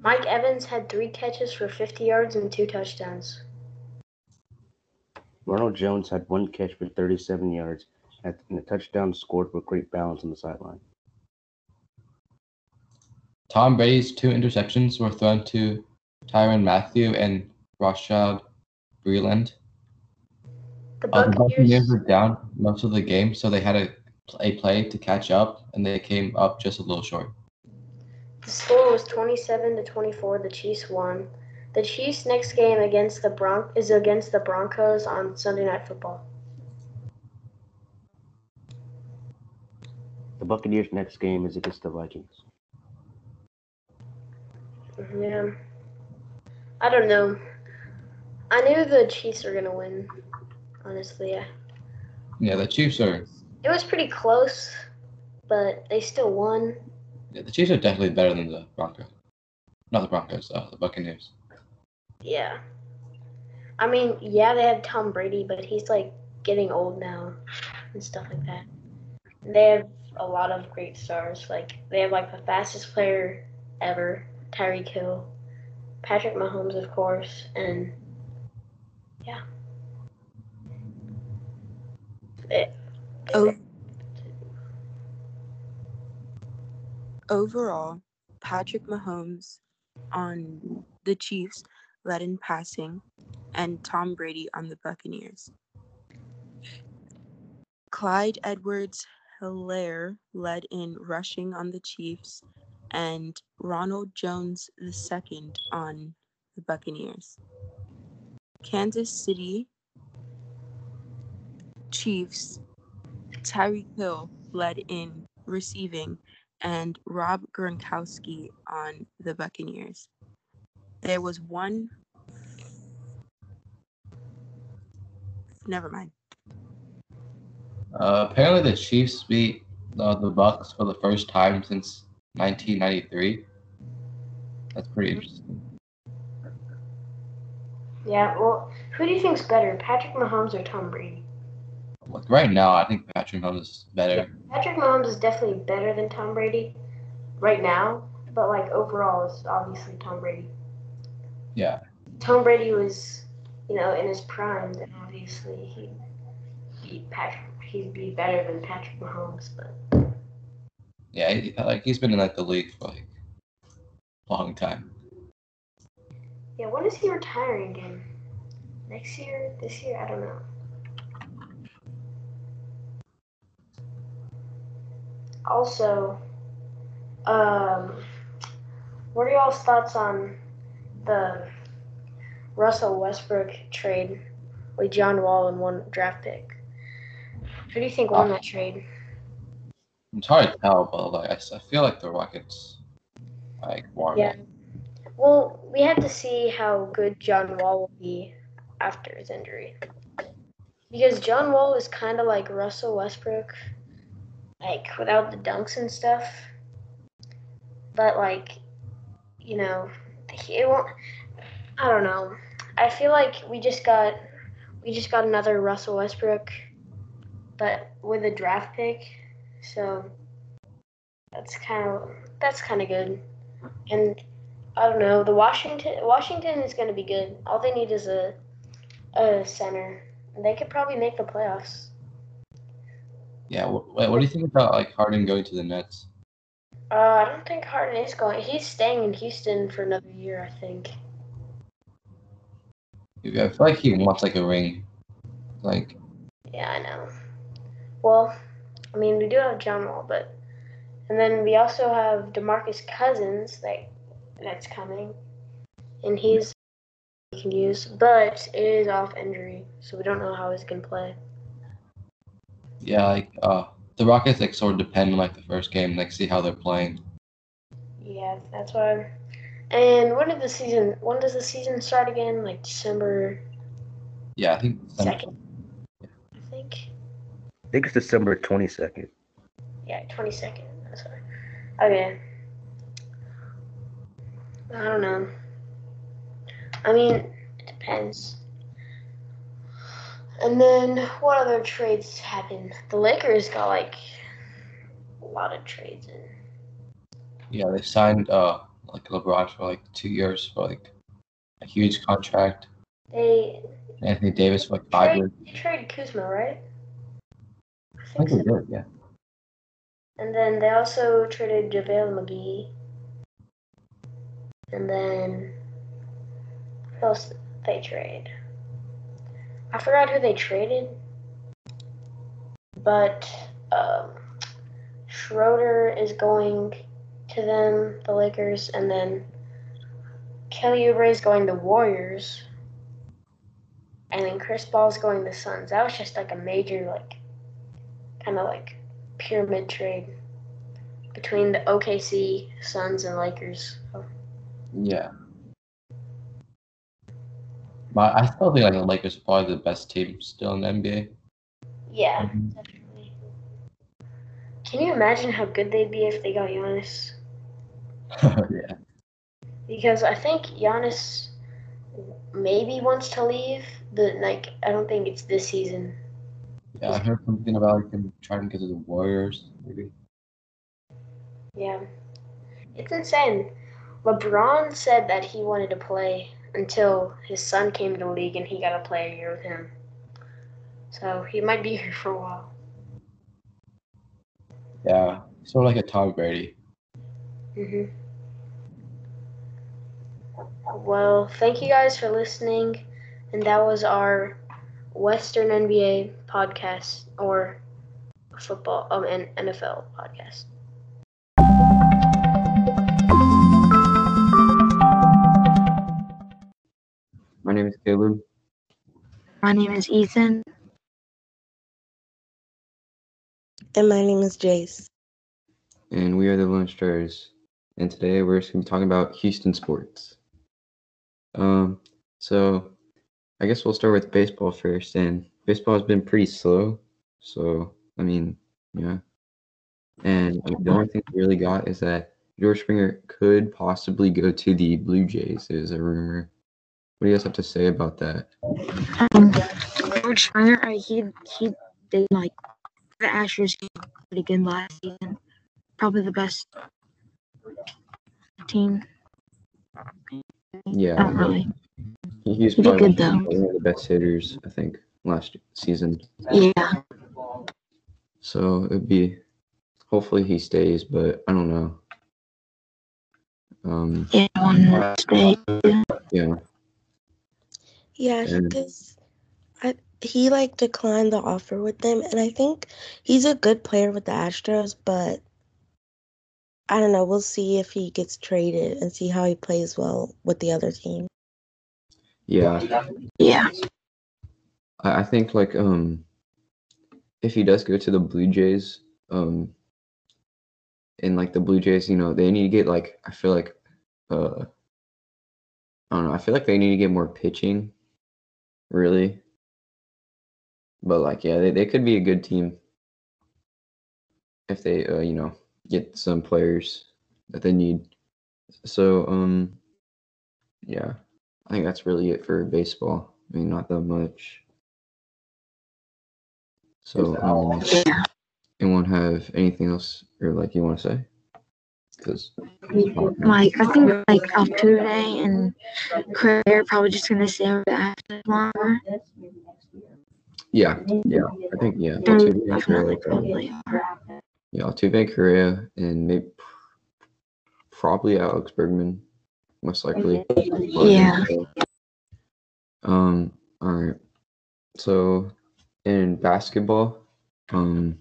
Mike Evans had three catches for 50 yards and two touchdowns. Ronald Jones had one catch for 37 yards and a touchdown scored with great balance on the sideline. Tom Brady's two interceptions were thrown to Tyrann Mathieu, and Bashaud Breeland. The Uh, the Buccaneers, Buccaneers were down most of the game, so they had a, a play to catch up, and they came up just a little short. the score was 27 to 24. The Chiefs won. The Chiefs' next game against the Bron- is against the Broncos on Sunday Night Football. The Buccaneers' next game is against the Vikings. Yeah. I don't know. I knew the Chiefs were gonna win. Honestly, yeah. Yeah, the Chiefs are It was pretty close, but they still won. yeah, the Chiefs are definitely better than the Broncos. Not the Broncos, uh, the Buccaneers. Yeah. I mean, yeah, they have Tom Brady, but he's like getting old now and stuff like that. They have a lot of great stars. Like they have like the fastest player ever, Tyreek Hill, Patrick Mahomes, of course, and yeah. It, Oh. Overall, Patrick Mahomes on the Chiefs led in passing, and Tom Brady on the Buccaneers. Clyde Edwards Helaire led in rushing on the Chiefs, and Ronald Jones II on the Buccaneers. Kansas City Chiefs Tyreek Hill led in receiving, and Rob Gronkowski on the Buccaneers. There was one. Never mind. Uh, apparently, the Chiefs beat uh, the Bucks for the first time since 1993. That's pretty interesting. yeah. Well, who do you think's better, Patrick Mahomes or Tom Brady? Like right now, I think Patrick Mahomes is better. Patrick Mahomes is definitely better than Tom Brady right now, but like overall, it's obviously Tom Brady. Yeah, Tom Brady was, you know, in his prime, then obviously he beat Patrick. He'd be better than Patrick Mahomes, but yeah, he, like he's been in like the league for like long time. Yeah, when is he retiring again? Next year? This year? I don't know. Also, um, what are y'all's thoughts on the Russell Westbrook trade with John Wall and one draft pick? Who do you think won that trade? It's hard to tell, but like I, I feel like the Rockets like won. Yeah. Well, we have to see how good John Wall will be after his injury. Because John Wall is kind of like Russell Westbrook, like without the dunks and stuff. But like, you know, he it won't. I don't know. I feel like we just got we just got another Russell Westbrook, but with a draft pick. So that's kind of that's kind of good. And I don't know. The Washington Washington is going to be good. All they need is a a center. They could probably make the playoffs. Yeah. What, what do you think about like Harden going to the Nets? Uh, I don't think Harden is going. He's staying in Houston for another year, I think. I feel like he wants like a ring. Like Yeah, I know. Well, I mean, we do have John Wall, but and then we also have DeMarcus Cousins that that's coming, and he's he can use, but it is off injury, so we don't know how he's gonna play. yeah, like uh the Rockets like sort of depend on like the first game, like see how they're playing. Yeah, that's why. And when did the season? When does the season start again? Like December Yeah, I think second, I think. I think it's December 22nd. Yeah, twenty second. That's right. Okay. I don't know. I mean, it depends. And then what other trades happened? The Lakers got like a lot of trades in. Yeah, they signed uh like LeBron for like two years for like a huge contract. They Anthony Davis for like five years. trade, they traded Kuzma, right? I think they did, yeah. And then they also traded JaVale McGee. And then who else did they trade? I forgot who they traded. But um, Schroeder is going to them, the Lakers, and then Kelly Oubre is going to Warriors. And then Chris Paul's going to Suns. That was just like a major like kind of like pyramid trade between the OKC, Suns, and Lakers. So, Yeah. But I still think like the Lakers are probably the best team still in the NBA. yeah, definitely. Can you imagine how good they'd be if they got Giannis? yeah. Because I think Giannis maybe wants to leave, but like I don't think it's this season. Yeah, I heard something about him trying to get to the Warriors, maybe. Yeah, it's insane. LeBron said that he wanted to play until his son came to the league and he got to play a year with him. So he might be here for a while. Yeah. Sort of like a Tom Brady. hmm Well, thank you guys for listening, and that was our Western NBA podcast or football um and NFL podcast. My name is Caleb. My name is Ethan. And my name is Jace. and we are the Lone Stars. And today we're just going to be talking about Houston sports. Um, so I guess we'll start with baseball first. And baseball has been pretty slow. So, I mean, yeah. And the only thing we really got is that George Springer could possibly go to the Blue Jays, is a rumor. What do you guys have to say about that? Um, George Springer, uh, he he did like the Astros pretty good last season. Probably the best team. Yeah, Not really. he, he was He did good, though. one of the best hitters, I think, last season. Yeah. So it'd be hopefully he stays, but I don't know. Um, Yeah, on Wednesday. yeah, Yeah, because I he like declined the offer with them, and I think he's a good player with the Astros, but I don't know. We'll see if he gets traded and see how he plays well with the other team. yeah. Yeah. I, I think like um, if he does go to the Blue Jays, um, and like the Blue Jays, you know, they need to get like I feel like, uh, I don't know. I feel like they need to get more pitching, really. But like, yeah, they, they could be a good team if they, uh, you know, get some players that they need. So, um, yeah, I think that's really it for baseball. I mean, not that much. So, um, anyone have anything else or like you want to say? Because Like I think like after today and Correa are probably just gonna stay with the Astros longer. yeah, yeah, I think yeah, They're Altuve and Correa, like, um, probably yeah, Altuve and Correa, and maybe probably Alex Bregman, most likely. Yeah. Um. All right. So, in basketball, um,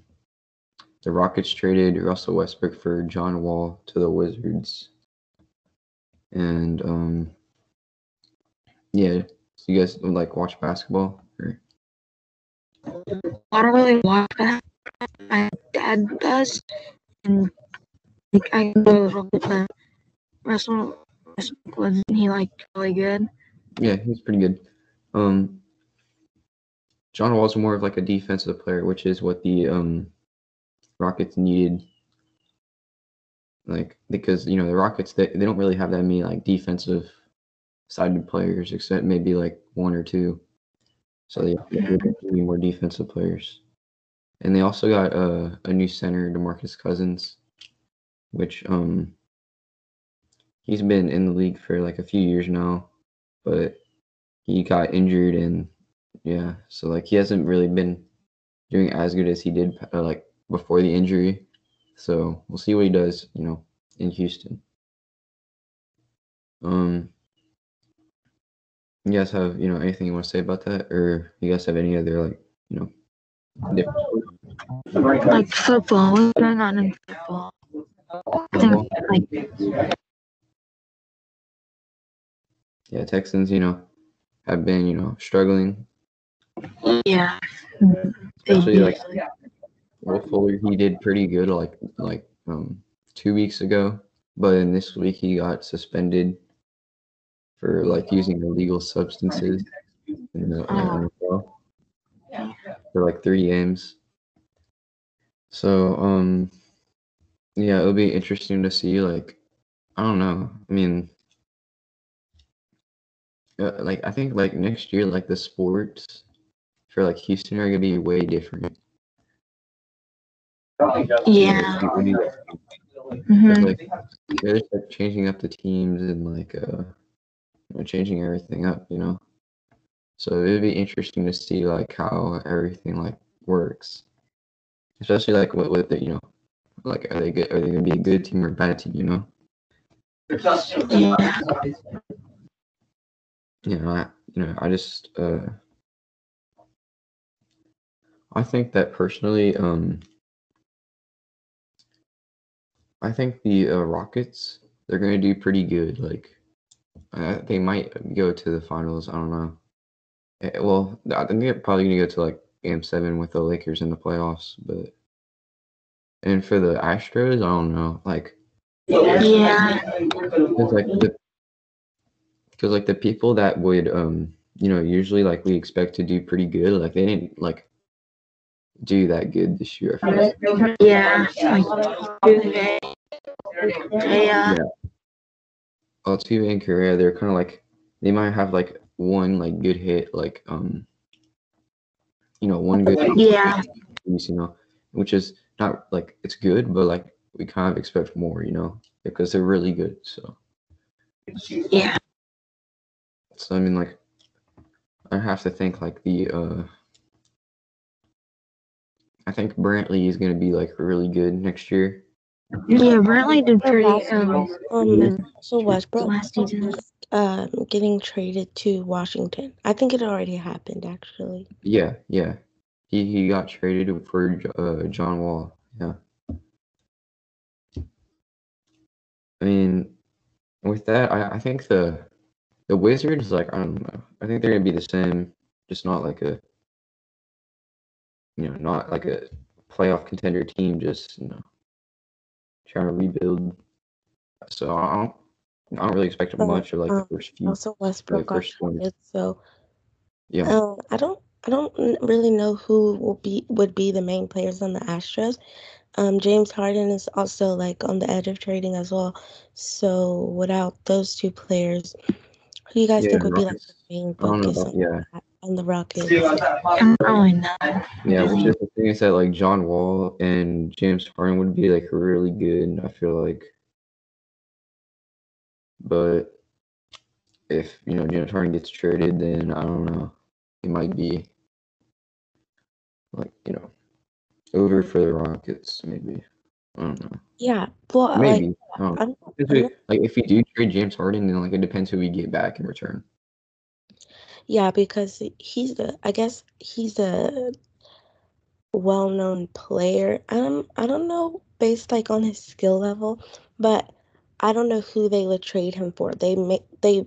the Rockets traded Russell Westbrook for John Wall to the Wizards, and um, yeah. So you guys like watch basketball? Or? I don't really watch that. My dad does, and like I know a little bit, but Russell Westbrook wasn't he like really good? Yeah, he's pretty good. Um, John Wall's more of like a defensive player, which is what the um Rockets needed. Like because you know the Rockets they, they don't really have that many like defensive sided players except maybe like one or two. So they need more defensive players. And they also got uh, a new center, DeMarcus Cousins, which um he's been in the league for like a few years now, but he got injured and yeah, so like he hasn't really been doing as good as he did uh, like before the injury. So we'll see what he does, you know, in Houston. Um, you guys have you know anything you want to say about that, or you guys have any other like you know different Like football, what's going on in football? I think like yeah Texans you know have been you know struggling, yeah, they especially like usually Will Fuller. He did pretty good like like um two weeks ago, but in this week he got suspended for like using illegal substances in the Oh. NFL for like three games. So um yeah, it'll be interesting to see like I don't know. I mean uh, like I think like next year like the sports for like Houston are gonna be way different. Yeah. What do you guys think? 'Cause, Mhm. like they're just like changing up the teams and like uh you know, changing everything up, you know. So it'd be interesting to see like how everything like works, especially like with, with the you know, like are they good? Are they gonna be a good team or a bad team? You know. Yeah. You know, I you know I just uh I think that personally um I think the uh, Rockets they're gonna do pretty good. Like uh, they might go to the finals. I don't know. Eh, Well, I think they're probably gonna go to like Game Seven with the Lakers in the playoffs. But and for the Astros, I don't know. Like Yeah. because like the because like the people that would um you know usually like we expect to do pretty good like they didn't like do that good this year. I feel. Yeah. Altuve, Correa. Yeah. Altuve and Correa, they're kind of like they might have like one like good hit, like um, you know, one good Yeah. piece, you know, which is not like it's good, but like we kind of expect more, you know, because they're really good. So, Yeah. so I mean, like, I have to think like the uh, I think Brantley is gonna be like really good next year, Yeah, Brantley did For pretty basketball, um um, so Westbrook last season. um getting traded to Washington. I think it already happened actually. Yeah, yeah. He he got traded for uh, John Wall. Yeah. I mean, with that, I, I think the the Wizards, like, I don't know. I think they're gonna be the same, just not like a you know, not like a playoff contender team, just you know, trying to rebuild. So I don't, I don't really expect But much of like the um, first few, also like Westbrook got first twenty. traded, so Yeah. um I don't I don't really know who will be would be the main players on the Astros. Um, James Harden is also like on the edge of trading as well. So without those two players, who do you guys Yeah, think would be like the main I don't know focus about on yeah. that on the Rockets? I don't really. Yeah, which is the thing is that like John Wall and James Harden would be like really good, I feel like. But if you know James Harden gets traded, then I don't know. He might be like, you know, over for the Rockets, maybe. I don't know. Yeah, well, like Maybe. I don't know. I'm, Depends I'm who- not, like if we do trade James Harden, then like it depends who we get back in return. Yeah, because he's the I guess he's a well-known player. I don't I don't know based like on his skill level, but I don't know who they would trade him for. They make they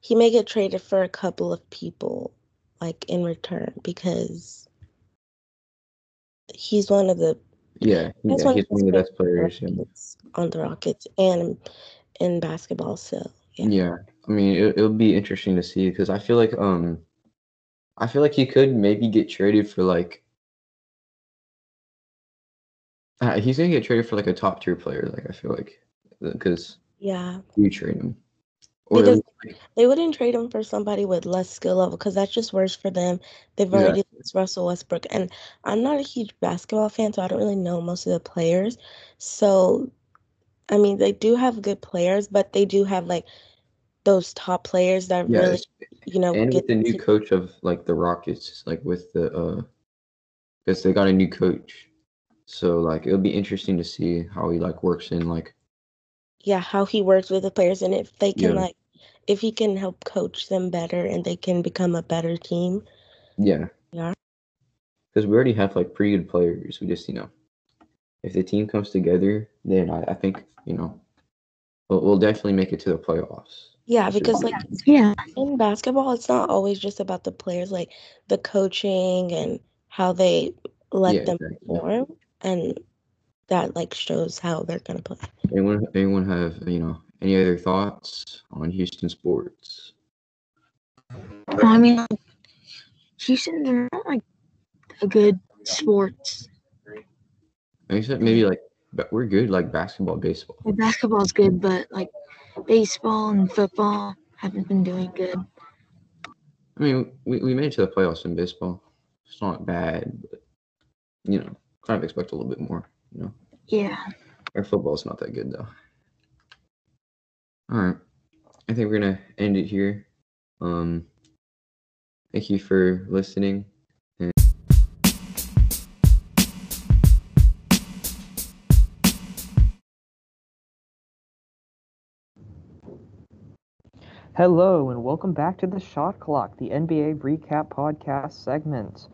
he may get traded for a couple of people like in return because he's one of the Yeah, he's yeah, one he's of one of the the best players. Yeah. On the Rockets and in basketball. So yeah. Yeah, I mean, it, it'll be interesting to see because I feel like um, I feel like he could maybe get traded for like uh, he's gonna get traded for like a top tier player. Like I feel like because Yeah. you trade him or Because they wouldn't trade him for somebody with less skill level because that's just worse for them. They've already exactly. lost Russell Westbrook, and I'm not a huge basketball fan, so I don't really know most of the players. So, I mean, they do have good players, but they do have like those top players that Yeah, really, you know, and get with the new coach of like the Rockets, like with the uh, because they got a new coach, so like it'll be interesting to see how he like works in like yeah, how he works with the players and if they can yeah like if he can help coach them better and they can become a better team. yeah Yeah. because we already have like pretty good players. We just you know if the team comes together, then I, I think you know we'll, we'll definitely make it to the playoffs. Yeah, because like Yeah. in basketball, it's not always just about the players, like the coaching and how they let yeah them exactly. perform, and that like shows how they're gonna play. Anyone anyone have you know any other thoughts on Houston sports? I mean, Houston's not like a good sports. Except maybe like but we're good like basketball, baseball. Like, basketball's good, but like baseball and football haven't been doing good. I mean, we, we made it to the playoffs in baseball. It's not bad, but you know, kind of expect a little bit more. You know, Yeah. our football's not that good though. All right, I think we're gonna end it here. Um, thank you for listening. Hello, and welcome back to the Shot Clock, the NBA recap podcast segment.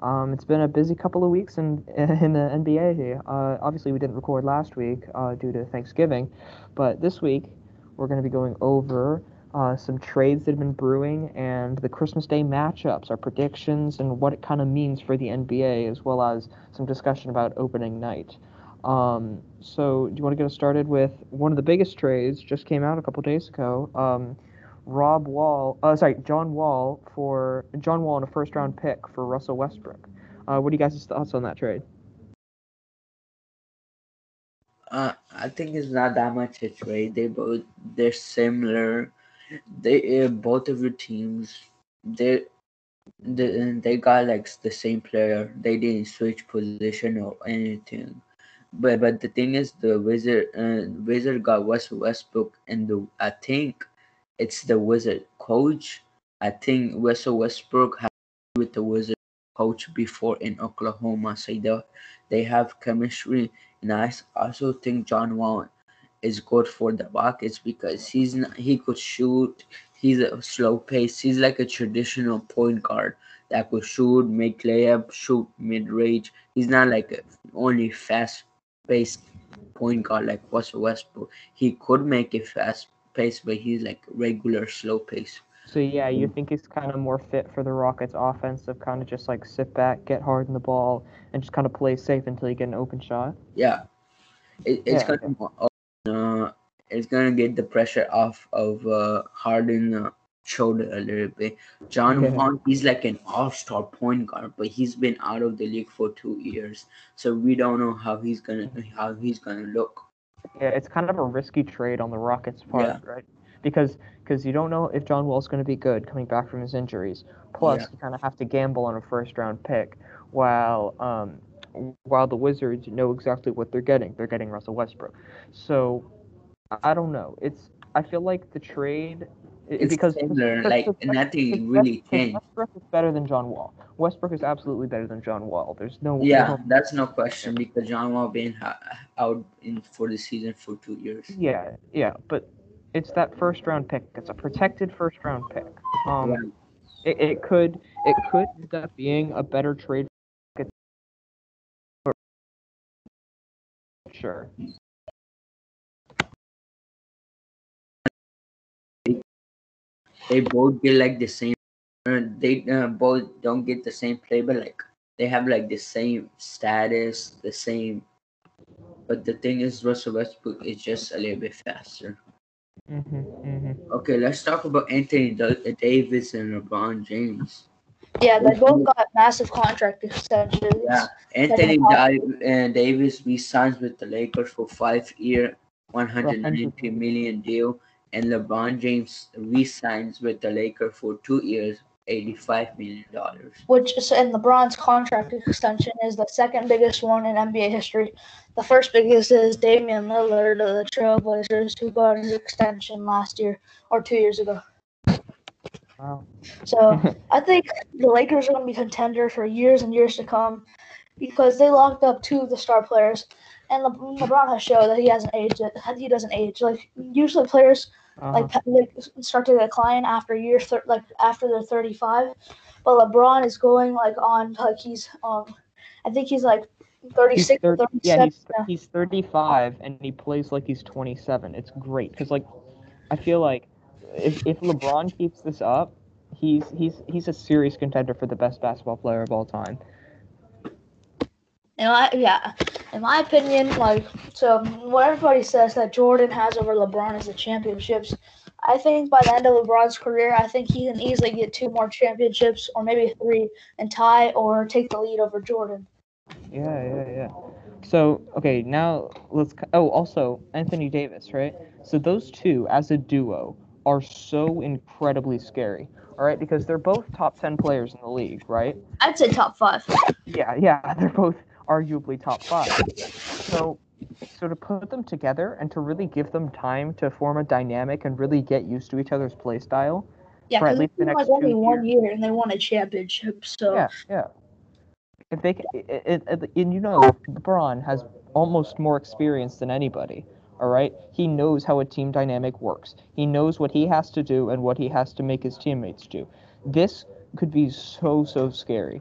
Um, it's been a busy couple of weeks in in the NBA. Uh, obviously, we didn't record last week uh, due to Thanksgiving, but this week we're going to be going over uh, some trades that have been brewing and the Christmas Day matchups, our predictions, and what it kind of means for the NBA, as well as some discussion about opening night. Um, so, do you want to get us started with one of the biggest trades just came out a couple days ago? Um, Rob Wall, uh, sorry, John Wall for John Wall and a first round pick for Russell Westbrook. Uh, what are you guys' thoughts on that trade? Uh, I think it's not that much a trade. They both they're similar. They uh, both of your teams they they, they got like the same player. They didn't switch position or anything. But but the thing is, the Wizard uh, Wizard got West Westbrook, and the I think it's the Wizard coach. I think Russell Westbrook has with the Wizard coach before in Oklahoma, so they they have chemistry. And I also think John Wall is good for the Rockets because he's not, he could shoot. He's a slow pace. He's like a traditional point guard that could shoot, make layup, shoot mid range. He's not like a only fast paced point guard like Russell Westbrook. He could make it fast paced, but he's like regular slow pace. So yeah, you think he's kind of more fit for the Rockets' offense of kind of just like sit back, get hard in the ball, and just kind of play safe until you get an open shot. Yeah, it, it's Yeah, gonna uh, it's gonna get the pressure off of uh, Harden uh, shoulder a little bit. John Yeah. Wall, he's like an all-star point guard, but he's been out of the league for two years, so we don't know how he's gonna how he's gonna look. Yeah, it's kind of a risky trade on the Rockets' part, Yeah. right? Because because you don't know if John Wall's going to be good coming back from his injuries. Plus, Yeah. you kind of have to gamble on a first-round pick, while um while the Wizards know exactly what they're getting. They're getting Russell Westbrook. So I- don't know. It's I feel like the trade It's because similar, like nothing really changed. Westbrook is better than John Wall. Westbrook is absolutely better than John Wall. There's no there's Yeah, no- that's no question because John Wall been out in for the season for two years. Yeah, yeah, but it's that first round pick. It's a protected first round pick. Um, Right. it, it could it could end up being a better trade. for- Sure. They both get like the same uh, they uh, both don't get the same play but like they have like the same status the same but the thing is russell westbrook is just a little bit faster Mm-hmm, mm-hmm. okay let's talk about anthony davis and lebron james Yeah, they both got massive contract extensions. yeah anthony Second half. Da- and davis re-signs with the lakers for five year 190 million deal and lebron james re-signs with the lakers for two years 85 million dollars which is and LeBron's contract extension is the second biggest one in NBA history. The first biggest is Damian Lillard of the Trailblazers, who got his extension last year or two years ago. Wow. So I think the Lakers are going to be contender for years and years to come because they locked up two of the star players, and Le- LeBron has shown that he hasn't aged. He doesn't age. Like usually players like Uh-huh. like start to decline after year thir- like after they're 35 but lebron is going like on like he's um i think he's like 36 He's or 30, yeah, 37 he's he's 35 and he plays like he's 27. It's great because like I feel like if if LeBron keeps this up, he's he's he's a serious contender for the best basketball player of all time. In my yeah in my opinion like so what everybody says that jordan has over lebron is the championships i think by the end of lebron's career i think he can easily get two more championships or maybe three and tie or take the lead over jordan Yeah, yeah, yeah. So, okay, now let's. Oh, also Anthony Davis, right? So those two as a duo are so incredibly scary. All right, because they're both top ten players in the league, right? i'd say top five Yeah, yeah, they're both arguably top five. So, so to put them together and to really give them time to form a dynamic and really get used to each other's play style yeah for at because least the it next was only one years. year and they won a championship so Yeah, yeah. If they, ca- it, it, it, and you know, LeBron has almost more experience than anybody. All right, he knows how a team dynamic works. He knows what he has to do and what he has to make his teammates do. This could be so so scary.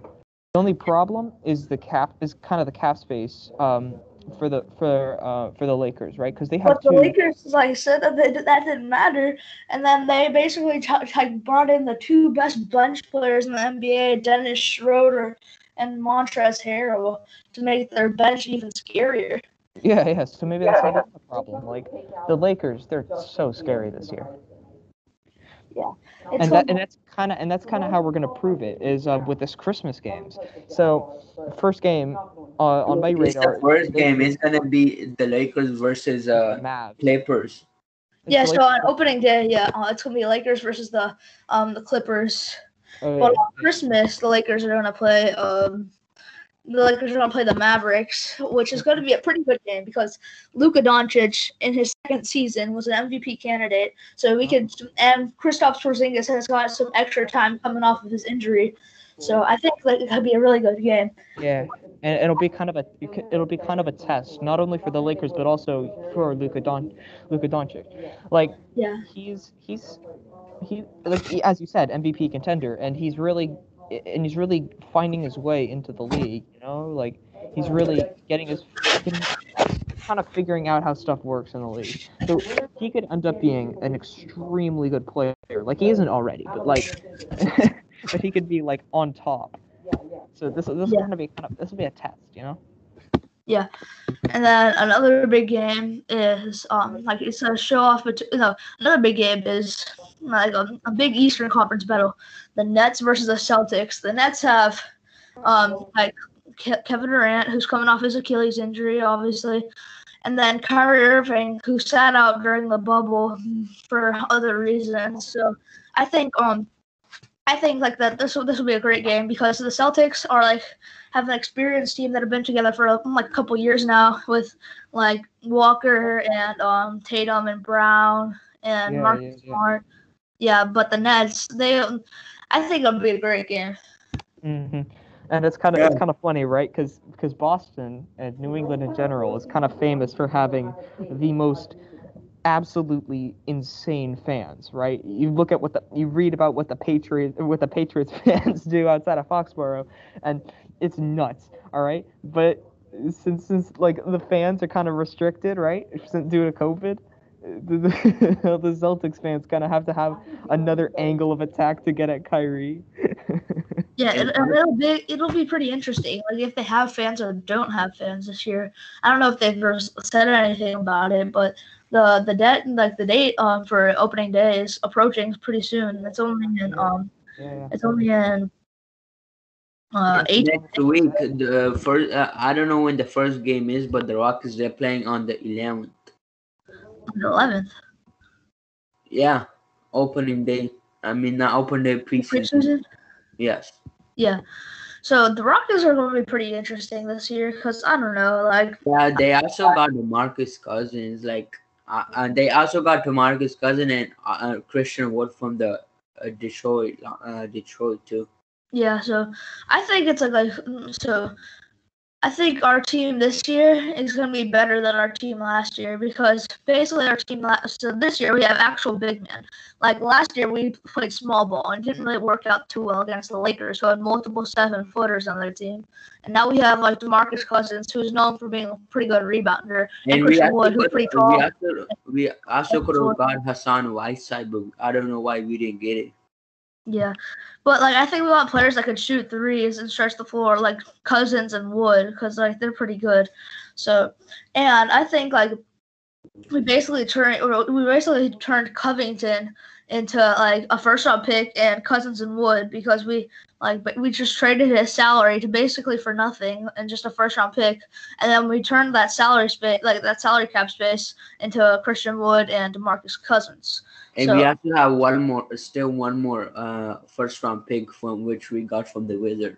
The only problem is the cap is kind of the cap space um, for the for uh, for the Lakers, right? Because they have But the two. Lakers, like I said, that they, that didn't matter, and then they basically t- like brought in the two best bench players in the NBA, Dennis Schroeder and Montrezl Harrell, to make their bench even scarier. Yeah, yeah. So maybe that's not the problem. Like the Lakers, they're so scary this year. Yeah, and that, and that's kind of and that's kind of how we're gonna prove it is uh, with this Christmas games. So first game uh, on my It's radar. the first game. is gonna be the Lakers versus uh Clippers. yeah, so on opening day, yeah, uh, it's gonna be Lakers versus the um the Clippers. Oh, But on Christmas, the Lakers are gonna play um the Lakers are gonna play the Mavericks, which is gonna be a pretty good game because Luka Doncic in his second season was an MVP candidate. So we could and Kristaps Porzingis has got some extra time coming off of his injury. So I think like it could be a really good game. Yeah, and it'll be kind of a it'll be kind of a test, not only for the Lakers but also for Luka Don Luka Doncic. Like Yeah. he's he's he like as you said MVP contender, and he's really and he's really finding his way into the league. You know, like he's really getting his kind of figuring out how stuff works in the league. So he could end up being an extremely good player. Like he isn't already, but like but he could be like on top. So this this is gonna be kind of this will be a test, you know. Yeah. And then another big game is um like it's a show off but you know another big game is like a, a big Eastern Conference battle. The Nets versus the Celtics. The Nets have um like Ke- Kevin Durant who's coming off his Achilles injury obviously. And then Kyrie Irving who sat out during the bubble for other reasons. So I think um I think like that this will this will be a great game because the Celtics are like have an experienced team that have been together for like a couple years now with like Walker and um Tatum and Brown and Yeah, Marcus yeah, yeah. Smart. Yeah, but the Nets they I think it'll be a great game. hmm And it's kind of it's kind of funny, right? Because because Boston and New England in general is kind of famous for having the most absolutely insane fans, right? You look at what the you read about what the Patriots what the Patriots fans do outside of Foxborough, and it's nuts. All right, but since since like the fans are kind of restricted, right? Since due to COVID, the, the, the Celtics fans kind of have to have another angle of attack to get at Kyrie. Yeah, it, it'll be it'll be pretty interesting. Like if they have fans or don't have fans this year. I don't know if they've said anything about it, but the the debt like the date um for opening day is approaching pretty soon. It's only in um it's only in uh eight Next week, the first uh, I don't know when the first game is, but the Rockets they're playing on the 11th. The eleventh. Yeah, opening day. I mean, not open day preseason. Preseason? Yes. Yeah. So the Rockets are going to be pretty interesting this year because I don't know, like Yeah, they also got Demarcus Cousins. Like, uh, and they also got Demarcus Cousin and uh, uh, Christian Wood from the uh, Detroit, uh, Detroit too. Yeah, so I think it's like, like so I think our team this year is going to be better than our team last year because basically our team last so this year we have actual big men. Like last year we played small ball and didn't really work out too well against the Lakers who had multiple seven footers on their team. And now we have like DeMarcus Cousins who's known for being a pretty good rebounder and, And we Christian also, Wood who's could, pretty we tall. also, we also could have got Hassan Whiteside, but I don't know why we didn't get it. Yeah, but like I think we want players that could shoot threes and stretch the floor, like Cousins and Wood, because like they're pretty good. So, and I think like we basically turned we basically turned Covington into like a first round pick and Cousins and Wood because we like we just traded his salary to basically for nothing and just a first round pick, and then we turned that salary space like that salary cap space into Christian Wood and Demarcus Cousins. And so, we also have one more, still one more uh, first round pick from which we got from the Wizard.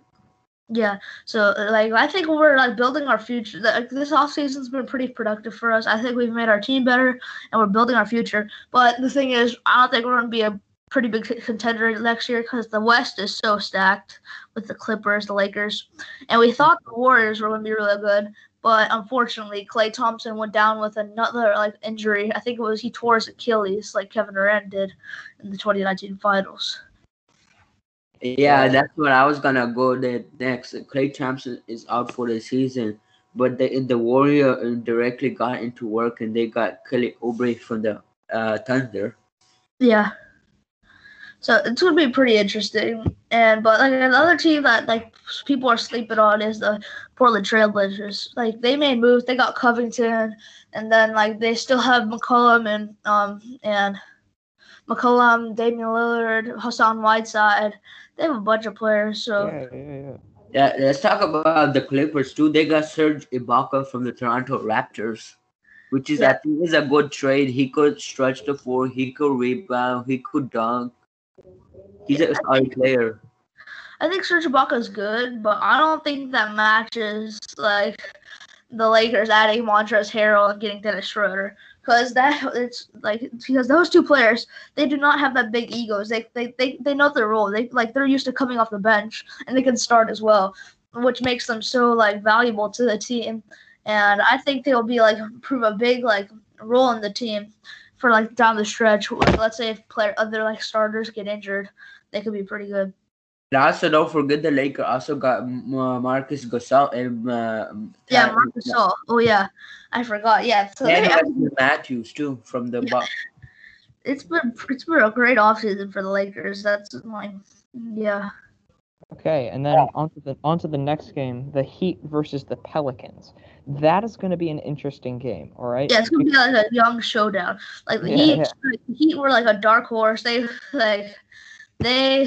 Yeah, so uh, like I think we're like building our future. Like this off season's been pretty productive for us. I think we've made our team better and we're building our future. But the thing is, I don't think we're going to be a pretty big contender next year because the West is so stacked with the Clippers, the Lakers, and we thought the Warriors were going to be really good. But unfortunately, Klay Thompson went down with another like injury. I think it was he tore his Achilles, like Kevin Durant did in the 2019 Finals. Yeah, that's what I was gonna go there next. Klay Thompson is out for the season, but the the Warrior directly got into work and they got Kelly Oubre from the uh, Thunder. Yeah. So it's gonna be pretty interesting. And but like another team that like people are sleeping on is the Portland Trailblazers. Like they made moves. They got Covington, and then like they still have McCollum and um and McCollum, Damian Lillard, Hassan Whiteside. They have a bunch of players. So yeah, yeah, yeah. Yeah, let's talk about the Clippers too. They got Serge Ibaka from the Toronto Raptors, which is I think is a good trade. He could stretch the floor, he could rebound, he could dunk. He's a solid player. I think Serge is good, but I don't think that matches like the Lakers adding Montrezl Harrell and getting Dennis Schroeder. because that it's like because those two players they do not have that big egos. They they they, they know their role. They like they're used to coming off the bench and they can start as well, which makes them so like valuable to the team. And I think they'll be like prove a big like role in the team for like down the stretch. Like let's say if player other like starters get injured, they could be pretty good. And also, don't forget the Lakers also got uh, Marcus Gasol and uh, Yeah, Marcus Gasol. Oh yeah, I forgot. Yeah, so and they, Matthews too from the Bucks. it's been it's been a great offseason for the Lakers. That's like yeah. Okay, and then onto the onto the next game, the Heat versus the Pelicans. That is going to be an interesting game. All right. Yeah, it's gonna be like a young showdown. Like the Yeah, Heat, yeah. like, the Heat were like a dark horse. They like they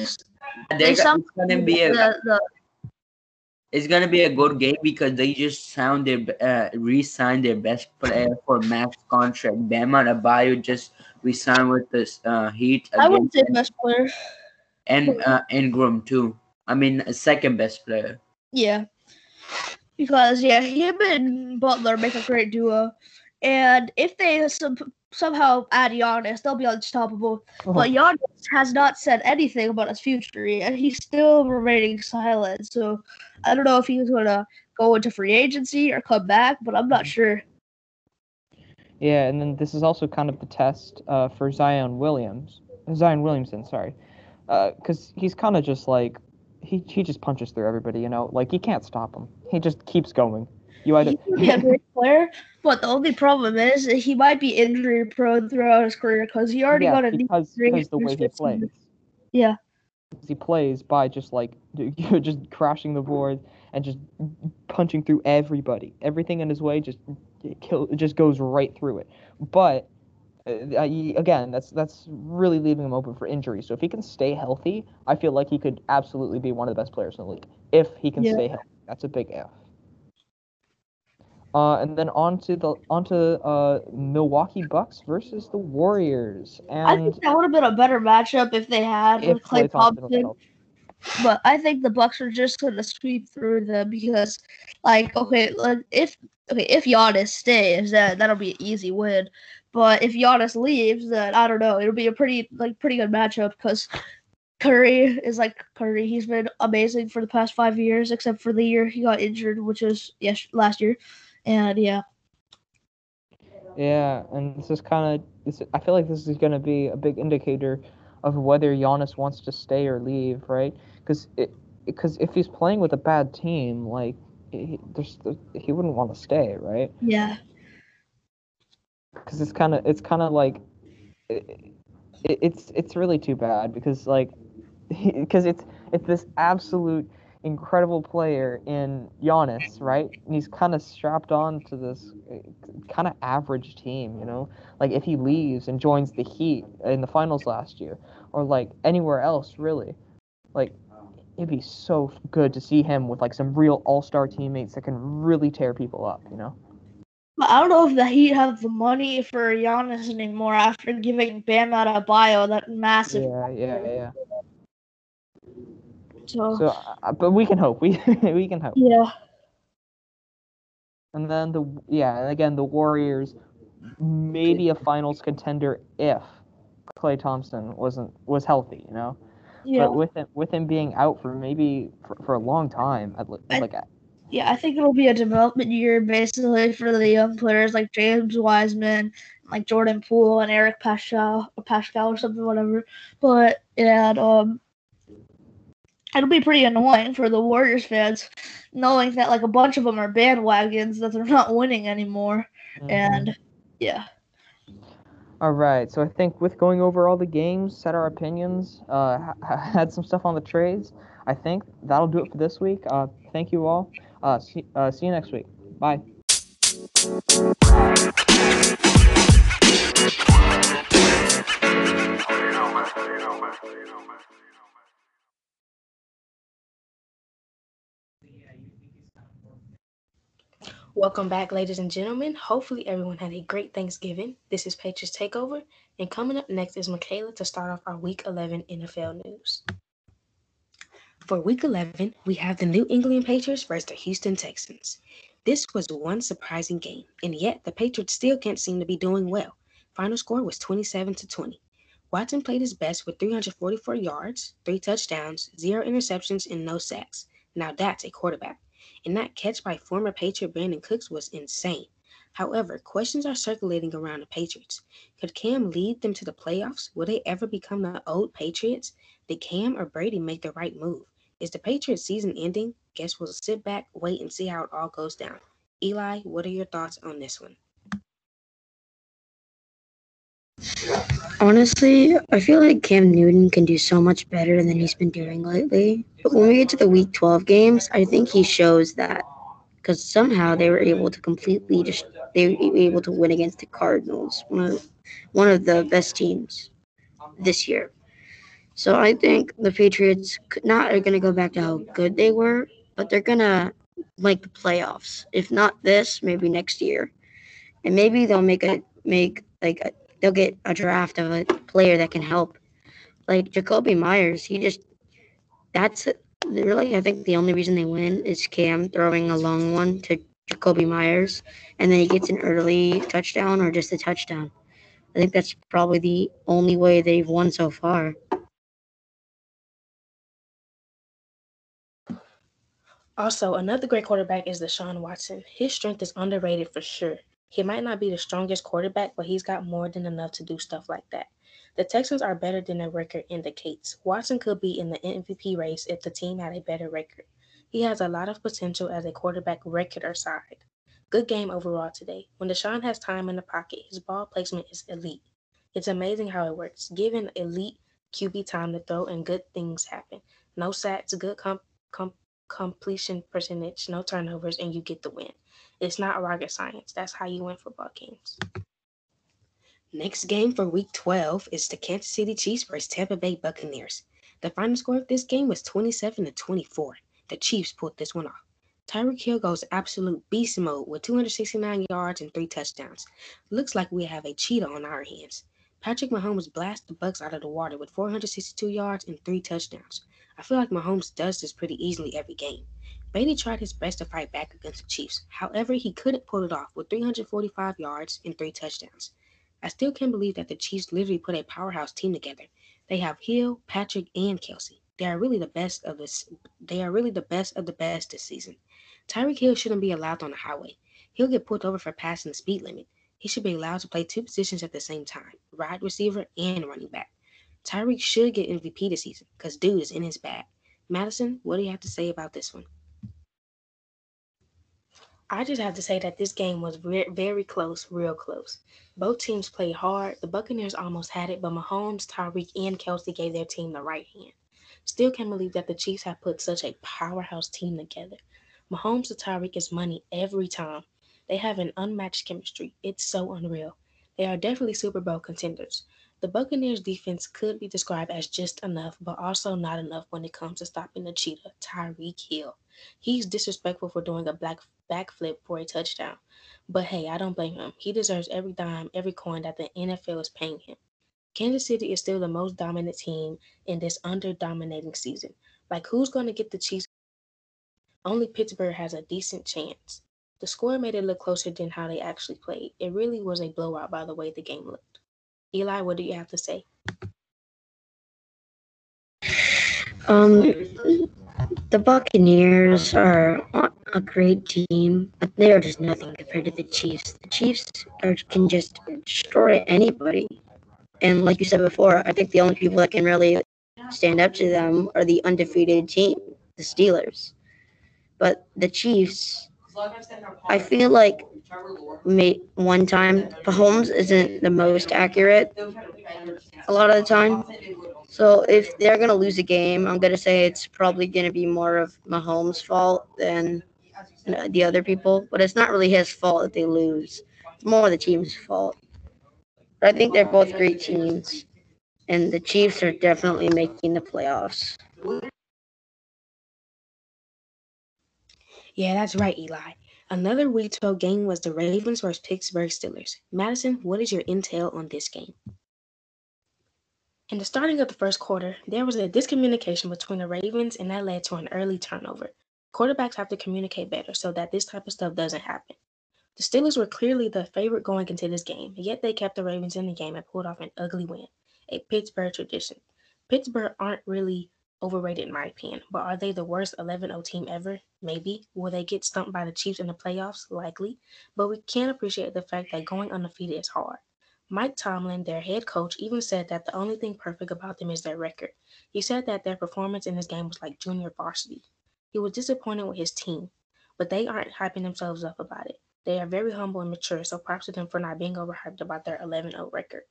They're they go- sound it's gonna be a the, the it's gonna be a good game because they just sound their uh, re-signed their best player for max contract. Bam Adebayo just re-signed with the uh, Heat I would say best player. and uh, Ingram too. I mean, second best player. Yeah, because yeah, him and Butler make a great duo, and if they some, somehow add Giannis, they'll be unstoppable. But Giannis has not said anything about his future, and he's still remaining silent. So I don't know if he's gonna go into free agency or come back, but I'm not sure. Yeah, and then this is also kind of the test uh, for Zion Williams, Zion Williamson, sorry, because he's kind of just like he he just punches through everybody, you know, like you can't stop him. He just keeps going. You either He's a great player, but the only problem is he might be injury prone throughout his career because he already yeah, got a knee because injury because the way he plays. Yeah. he plays by just like just crashing the board and just punching through everybody. Everything in his way just kill just goes right through it. But again, that's that's really leaving him open for injury. So if he can stay healthy, I feel like he could absolutely be one of the best players in the league. If he can Yeah. stay healthy, that's a big if. Uh, and then on to the onto uh Milwaukee Bucks versus the Warriors, I think that would have been a better matchup if they had if with Klay Thompson was Thompson. healthy. But I think the Bucks are just gonna sweep through them because, like, okay, if okay, if Giannis stays, then that'll be an easy win. But if Giannis leaves, then I don't know. It'll be a pretty like pretty good matchup because Curry is like Curry. He's been amazing for the past five years, except for the year he got injured, which was yes last year. And yeah, Yeah, and this is kind of this. I feel like this is going to be a big indicator of whether Giannis wants to stay or leave, right? Because it, because if he's playing with a bad team, like he, there's, he wouldn't want to stay, right? yeah, Because it's kind of it's kind of like it, it, it's it's really too bad because like because it's it's this absolute incredible player in Giannis, right? And he's kind of strapped on to this eh, kind of average team, you know? Like if he leaves and joins the Heat in the finals last year or like anywhere else really. Like it'd be so good to see him with like some real all-star teammates that can really tear people up, you know? But I don't know if the Heat have the money for Giannis anymore after giving Bam Adebayo that massive. Yeah, yeah, yeah. So, So, uh, but we can hope. We we can hope. yeah. And then the yeah, and again the Warriors maybe a finals contender if Klay Thompson wasn't was healthy, you know. Yeah. But with him with him being out for maybe for, for a long time, at, li- I- like Yeah, I think it'll be a development year basically for the young players like James Wiseman, like Jordan Poole and Eric Pascal or Pascal or something, whatever. But and um it'll be pretty annoying for the Warriors fans knowing that like a bunch of them are bandwagons that they're not winning anymore. And yeah. All right, so I think with going over all the games, set our opinions, uh, ha- ha- had some stuff on the trades. I think that'll do it for this week. Uh, thank you all. Uh, see, uh, see you next week. Bye. Welcome back, ladies and gentlemen. Hopefully, everyone had a great Thanksgiving. This is Patriots Takeover, and coming up next is Michaela to start off our Week 11 NFL news. For Week 11, we have the New England Patriots versus the Houston Texans. This was one surprising game, and yet the Patriots still can't seem to be doing well. Final score was 27 to 20. Watson played his best with 344 yards, three touchdowns, zero interceptions, and no sacks. Now that's a quarterback. And that catch by former Patriot Brandin Cooks was insane. However, questions are circulating around the Patriots. Could Cam lead them to the playoffs? Will they ever become the old Patriots? Did Cam or Brady make the right move? Is the Patriots season ending? Guess we'll sit back, wait, and see how it all goes down. Eli, what are your thoughts on this one? Honestly, I feel like Cam Newton can do so much better than he's been doing lately. But when we get to the Week 12 games, I think he shows that because somehow they were able to completely just they were able to win against the Cardinals, one of one of the best teams this year. So I think the Patriots not are going to go back to how good they were, but they're going to make the playoffs. If not this, maybe next year, and maybe they'll make a make like a, they'll get a draft of a player that can help. Like Jakobi Meyers, he just that's really I think the only reason they win is Cam throwing a long one to Jakobi Meyers, and then he gets an early touchdown or just a touchdown. I think that's probably the only way they've won so far. Also, another great quarterback is Deshaun Watson. His strength is underrated for sure. He might not be the strongest quarterback, but he's got more than enough to do stuff like that. The Texans are better than their record indicates. Watson could be in the MVP race if the team had a better record. He has a lot of potential as a quarterback record aside. Good game overall today. When Deshaun has time in the pocket, his ball placement is elite. It's amazing how it works. Given elite QB time to throw and good things happen. No sacks, good comp, comp completion percentage, no turnovers, and you get the win. It's not rocket science. That's how you win football games. Next game for week 12 is the Kansas City Chiefs versus Tampa Bay Buccaneers. The final score of this game was 27 to 24. The Chiefs pulled this one off. Tyreek Hill goes absolute beast mode with 269 yards and three touchdowns. Looks like we have a cheetah on our hands. Patrick Mahomes blasts the Bucks out of the water with 462 yards and three touchdowns. I feel like Mahomes does this pretty easily every game. Brady tried his best to fight back against the Chiefs. However, he couldn't pull it off with 345 yards and three touchdowns. I still can't believe that the Chiefs literally put a powerhouse team together. They have Hill, Patrick, and Kelce. They are really the best of this. They are really the best of the best this season. Tyreek Hill shouldn't be allowed on the highway. He'll get pulled over for passing the speed limit. He should be allowed to play two positions at the same time: wide receiver and running back. Tyreek should get MVP this season because dude is in his bag. Madison, what do you have to say about this one? I just have to say that this game was re- very close, real close. Both teams played hard. The Buccaneers almost had it, but Mahomes, Tyreek, and Kelce gave their team the right hand. Still can't believe that the Chiefs have put such a powerhouse team together. Mahomes to Tyreek is money every time. They have an unmatched chemistry. It's so unreal. They are definitely Super Bowl contenders. The Buccaneers defense could be described as just enough, but also not enough when it comes to stopping the cheetah, Tyreek Hill. He's disrespectful for doing a black backflip for a touchdown. But hey, I don't blame him. He deserves every dime, every coin that the NFL is paying him. Kansas City is still the most dominant team in this under dominating season. Like, who's going to get the Chiefs? Only Pittsburgh has a decent chance. The score made it look closer than how they actually played. It really was a blowout by the way the game looked. Eli, what do you have to say? Um, the Buccaneers are a great team, but they are just nothing compared to the Chiefs. The Chiefs are, can just destroy anybody. And like you said before, I think the only people that can really stand up to them are the undefeated team, the Steelers. But the Chiefs, I feel like may, one time Mahomes isn't the most accurate a lot of the time. So if they're gonna lose a game, I'm gonna say it's probably gonna be more of Mahomes' fault than the other people. But it's not really his fault that they lose. It's more the team's fault. But I think they're both great teams, and the Chiefs are definitely making the playoffs. Yeah, that's right, Eli. Another Week 12 game was the Ravens versus Pittsburgh Steelers. Madison, what is your intel on this game? In the starting of the first quarter, there was a discommunication between the Ravens, and that led to an early turnover. Quarterbacks have to communicate better so that this type of stuff doesn't happen. The Steelers were clearly the favorite going into this game, yet they kept the Ravens in the game and pulled off an ugly win, a Pittsburgh tradition. Pittsburgh aren't really overrated in my opinion, but are they the worst 11-0 team ever? Maybe. Will they get stumped by the Chiefs in the playoffs? Likely. But we can't appreciate the fact that going undefeated is hard. Mike Tomlin, their head coach, even said that the only thing perfect about them is their record. He said that their performance in this game was like junior varsity. He was disappointed with his team, but they aren't hyping themselves up about it. They are very humble and mature, so props to them for not being overhyped about their 11-0 record.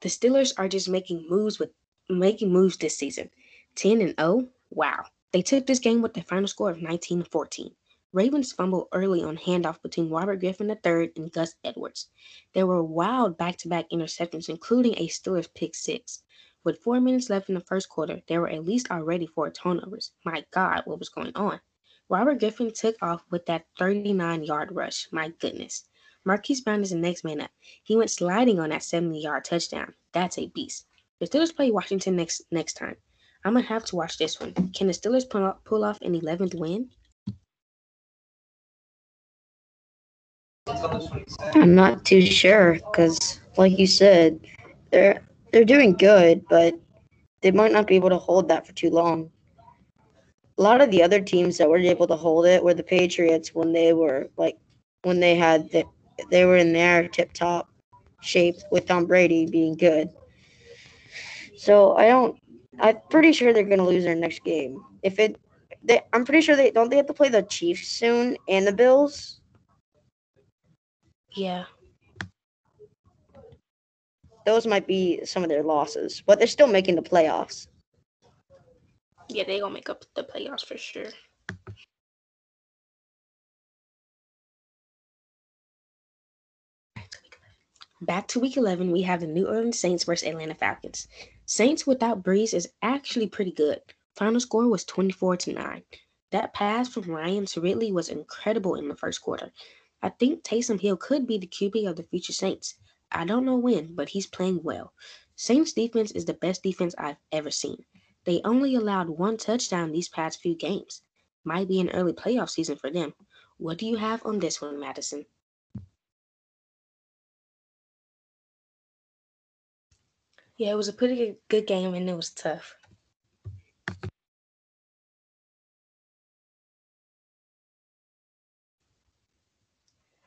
The Steelers are just making moves with making moves this season. 10 and 0. Wow. They took this game with the final score of 19 to 14. Ravens fumbled early on handoff between Robert Griffin III and Gus Edwards. There were wild back-to-back interceptions, including a Steelers pick six. With four minutes left in the first quarter, there were at least already four turnovers. My God, what was going on? Robert Griffin took off with that 39-yard rush. My goodness. Marquise Brown is the next man up. He went sliding on that 70-yard touchdown. That's a beast. The Steelers play Washington next next time. I'm gonna have to watch this one. Can the Steelers pull off, pull off an 11th win? I'm not too sure because, like you said, they're they're doing good, but they might not be able to hold that for too long. A lot of the other teams that were able to hold it were the Patriots when they were like when they had the, they were in their tip top shape with Tom Brady being good. So I don't. I'm pretty sure they're gonna lose their next game. If it, they, I'm pretty sure they don't. They have to play the Chiefs soon and the Bills. Yeah. Those might be some of their losses, but they're still making the playoffs. Yeah, they gonna make up the playoffs for sure. Back to week 11, we have the New Orleans Saints versus Atlanta Falcons. Saints without Brees is actually pretty good. Final score was 24 to 9. That pass from Ryan to Ridley was incredible in the first quarter. I think Taysom Hill could be the QB of the future Saints. I don't know when, but he's playing well. Saints defense is the best defense I've ever seen. They only allowed one touchdown these past few games. Might be an early playoff season for them. What do you have on this one, Madison? Yeah, it was a pretty good, game and it was tough.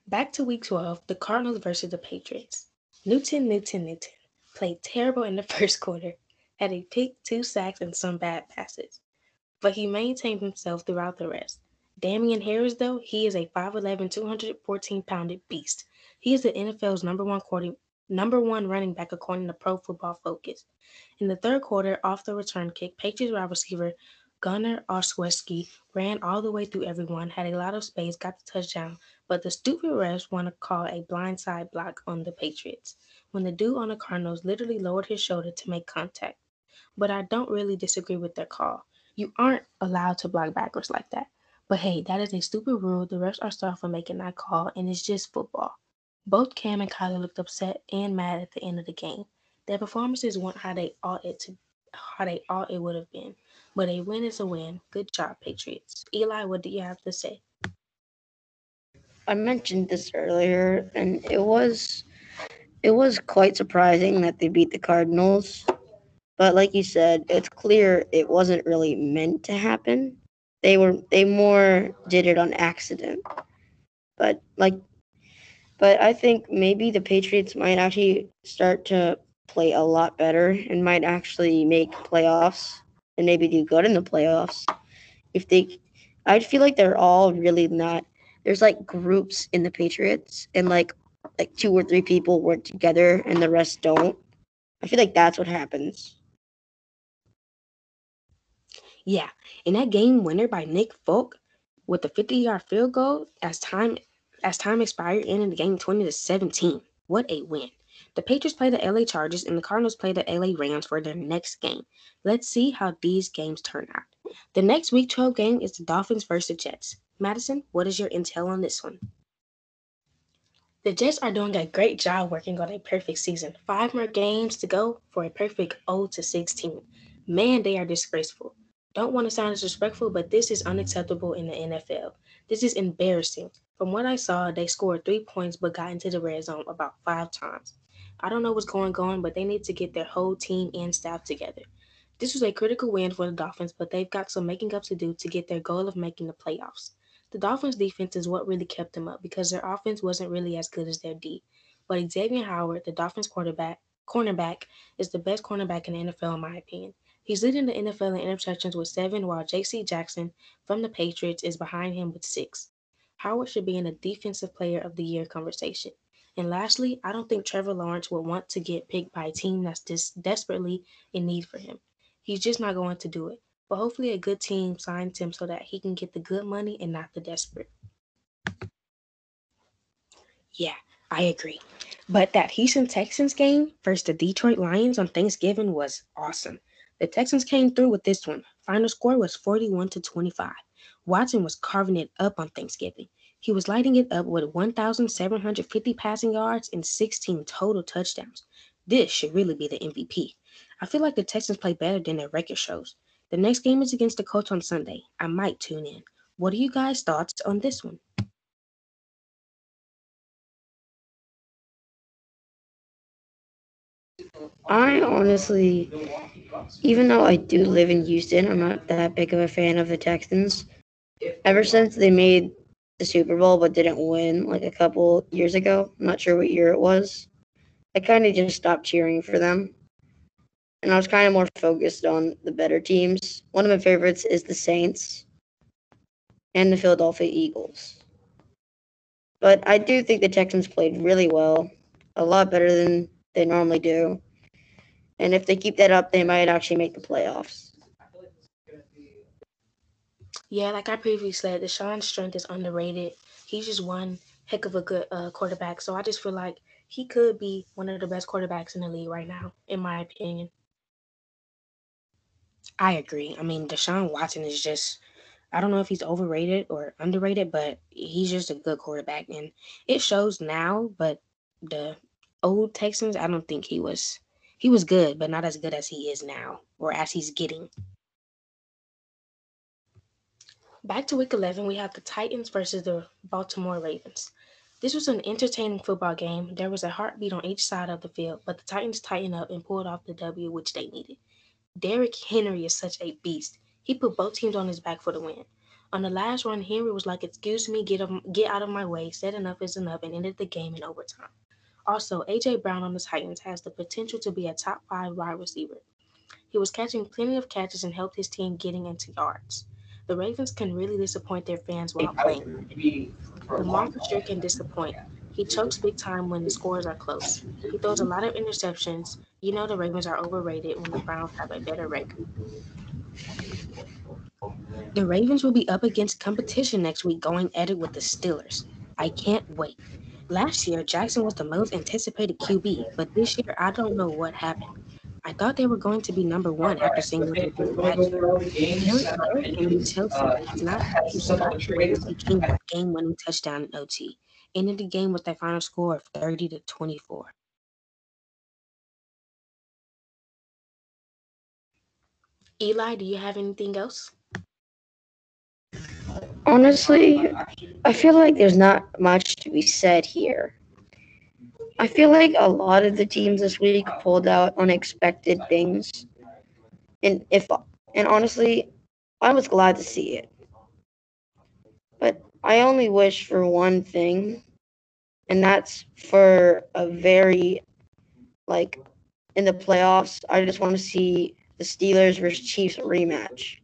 Back to week 12, the Cardinals versus the Patriots. Newton, Newton, Newton played terrible in the first quarter, had a pick, two sacks, and some bad passes. But he maintained himself throughout the rest. Damien Harris, though, he is a 5'11, 214 pounded beast. He is the NFL's number one quarter, number one running back according to Pro Football Focus. In the third quarter, off the return kick, Patriots wide receiver Gunnar Olszewski ran all the way through everyone, had a lot of space, got the touchdown, but the stupid refs want to call a blindside block on the Patriots when the dude on the Cardinals literally lowered his shoulder to make contact. But I don't really disagree with their call. You aren't allowed to block backwards like that. But hey, that is a stupid rule. The refs are sorry for making that call, and it's just football. Both Cam and Kyler looked upset and mad at the end of the game. Their performances weren't how they ought it to how they ought it would have been. But a win is a win. Good job, Patriots. Eli, what do you have to say? I mentioned this earlier, and it was it was quite surprising that they beat the Cardinals. But like you said, it's clear it wasn't really meant to happen. They were they more did it on accident. But like but I think maybe the Patriots might actually start to play a lot better and might actually make playoffs and maybe do good in the playoffs. If they I feel like they're all really not there's like groups in the Patriots and like like two or three people work together and the rest don't. I feel like that's what happens. Yeah, in that game winner by Nick Folk with a 50-yard field goal as time as time expired, ending the game 20 to 17. What a win! The Patriots play the LA Chargers and the Cardinals play the LA Rams for their next game. Let's see how these games turn out. The next Week 12 game is the Dolphins versus the Jets. Madison, what is your intel on this one? The Jets are doing a great job working on a perfect season. Five more games to go for a perfect 0 to 16. Man, they are disgraceful. Don't want to sound disrespectful, but this is unacceptable in the NFL. This is embarrassing. From what I saw, they scored three points but got into the red zone about five times. I don't know what's going on, but they need to get their whole team and staff together. This was a critical win for the Dolphins, but they've got some making up to do to get their goal of making the playoffs. The Dolphins' defense is what really kept them up because their offense wasn't really as good as their D. But Xavier Howard, the Dolphins quarterback, cornerback, is the best cornerback in the NFL in my opinion. He's leading the NFL in interceptions with seven, while J.C. Jackson from the Patriots is behind him with six. Howard should be in a Defensive Player of the Year conversation. And lastly, I don't think Trevor Lawrence would want to get picked by a team that's just desperately in need for him. He's just not going to do it. But hopefully, a good team signs him so that he can get the good money and not the desperate. Yeah, I agree. But that Houston Texans game versus the Detroit Lions on Thanksgiving was awesome. The Texans came through with this one. Final score was 41 to 25. Watson was carving it up on Thanksgiving. He was lighting it up with 1,750 passing yards and 16 total touchdowns. This should really be the MVP. I feel like the Texans play better than their record shows. The next game is against the Colts on Sunday. I might tune in. What are you guys' thoughts on this one? I honestly, even though I do live in Houston, I'm not that big of a fan of the Texans. Ever since they made the Super Bowl but didn't win like a couple years ago, I'm not sure what year it was, I kind of just stopped cheering for them. And I was kind of more focused on the better teams. One of my favorites is the Saints and the Philadelphia Eagles. But I do think the Texans played really well, a lot better than they normally do. And if they keep that up, they might actually make the playoffs. Yeah, like I previously said, Deshaun's strength is underrated. He's just one heck of a good uh, quarterback. So I just feel like he could be one of the best quarterbacks in the league right now, in my opinion. I agree. I mean, Deshaun Watson is just, I don't know if he's overrated or underrated, but he's just a good quarterback. And it shows now, but the old Texans, I don't think he was, he was good, but not as good as he is now or as he's getting. Back to week 11, we have the Titans versus the Baltimore Ravens. This was an entertaining football game. There was a heartbeat on each side of the field, but the Titans tightened up and pulled off the W, which they needed. Derrick Henry is such a beast. He put both teams on his back for the win. On the last run, Henry was like, "Excuse me, get up, get out of my way." Said enough is enough, and ended the game in overtime. Also, AJ Brown on the Titans has the potential to be a top five wide receiver. He was catching plenty of catches and helped his team getting into yards. The Ravens can really disappoint their fans while playing. Lamar Fisher can disappoint. He chokes big time when the scores are close. He throws a lot of interceptions. You know the Ravens are overrated when the Browns have a better record. The Ravens will be up against competition next week going at it with the Steelers. I can't wait. Last year, Jackson was the most anticipated QB, but this year, I don't know what happened. I thought they were going to be number one after seeing what they did last year. Chelsea is not he came with game-winning touchdown in OT, ended the game with a final score of 30 to 24. Eli, do you have anything else? Honestly, I feel like there's not much to be said here. I feel like a lot of the teams this week pulled out unexpected things. And if and honestly, I was glad to see it. But I only wish for one thing, and that's for a very like in the playoffs, I just want to see the Steelers versus Chiefs rematch.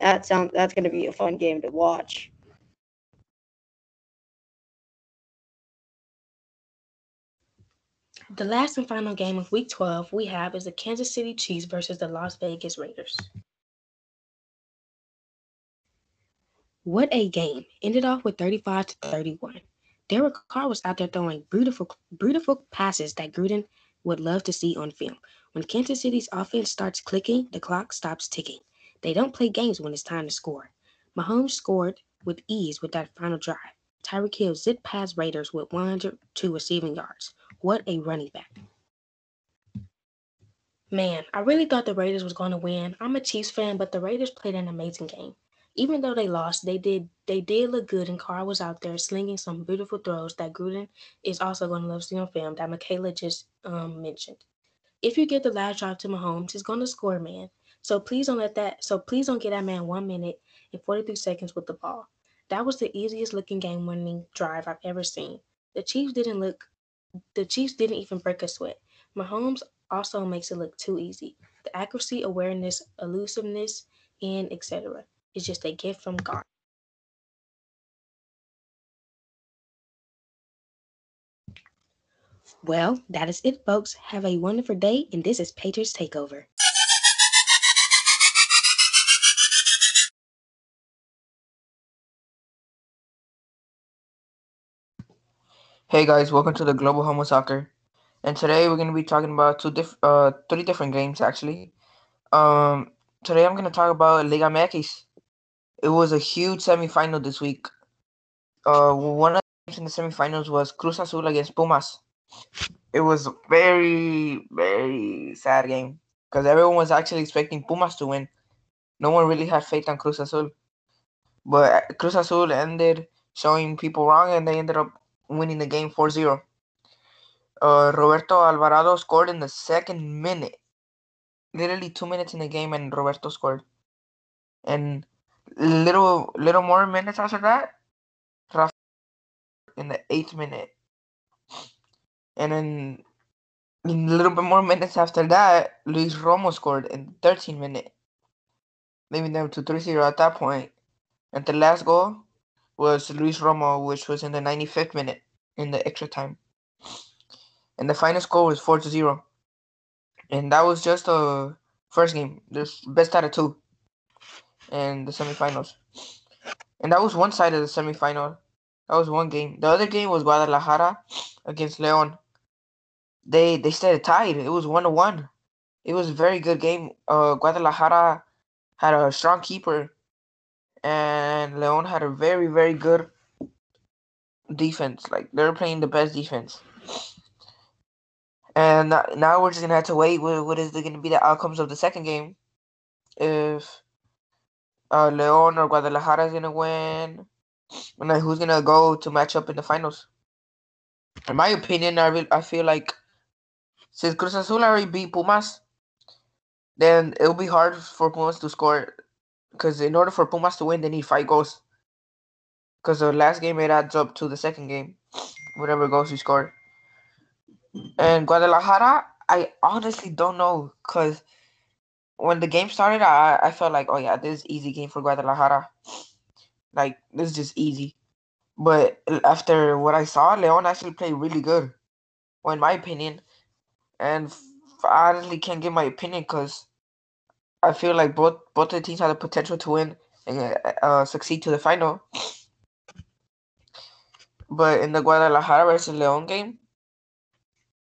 That sounds that's going to be a fun game to watch. The last and final game of week 12 we have is the Kansas City Chiefs versus the Las Vegas Raiders. What a game. Ended off with 35 to 31. Derek Carr was out there throwing beautiful, beautiful passes that Gruden would love to see on film. When Kansas City's offense starts clicking, the clock stops ticking. They don't play games when it's time to score. Mahomes scored with ease with that final drive. Tyreek Hill zipped past Raiders with 102 receiving yards. What a running back. Man, I really thought the Raiders was going to win. I'm a Chiefs fan, but the Raiders played an amazing game. Even though they lost, they did they did look good, and Carr was out there slinging some beautiful throws that Gruden is also going to love seeing on film that Michaela just um, mentioned. If you give the last drive to Mahomes, he's going to score, man. So please don't let that. So please don't get that man one minute and 43 seconds with the ball. That was the easiest looking game-winning drive I've ever seen. The Chiefs didn't look. The Chiefs didn't even break a sweat. Mahomes also makes it look too easy. The accuracy, awareness, elusiveness, and etc. is just a gift from God. Well, that is it, folks. Have a wonderful day, and this is Patriots Takeover. Hey guys, welcome to the Global Homo Soccer. And today we're going to be talking about two diff- uh three different games actually. Um today I'm going to talk about Liga MX. It was a huge semifinal this week. Uh one of the games in the semifinals was Cruz Azul against Pumas. It was a very very sad game because everyone was actually expecting Pumas to win. No one really had faith on Cruz Azul. But Cruz Azul ended showing people wrong and they ended up winning the game 4-0. Uh, Roberto Alvarado scored in the second minute. Literally two minutes in the game, and Roberto scored. And little little more minutes after that, Rafa in the eighth minute. And then a little bit more minutes after that, Luis Romo scored in the 13th minute. Leaving them to 3-0 at that point. And the last goal was Luis Romo, which was in the 95th minute in the extra time. And the final score was 4 to 0. And that was just the first game. the best out of two in the semifinals. And that was one side of the semifinal. That was one game. The other game was Guadalajara against Leon. They they stayed tied. It was one to one. It was a very good game. Uh, Guadalajara had a strong keeper, and Leon had a very very good defense. Like they're playing the best defense. And now- we're just gonna have to wait. What, what is going to be the outcomes of the second game? If uh, Leon or Guadalajara is gonna win, and like, who's gonna go to match up in the finals? In my opinion, I re- I feel like since Cruz Azul already beat Pumas, then it'll be hard for Pumas to score. Because in order for Pumas to win, they need five goals. Because the last game it adds up to the second game, whatever goals you scored. And Guadalajara, I honestly don't know. Because when the game started, I, I felt like, oh yeah, this is easy game for Guadalajara. Like, this is just easy. But after what I saw, Leon actually played really good, well, in my opinion. And I honestly can't give my opinion because I feel like both both the teams have the potential to win and uh, succeed to the final. But in the Guadalajara versus Leon game,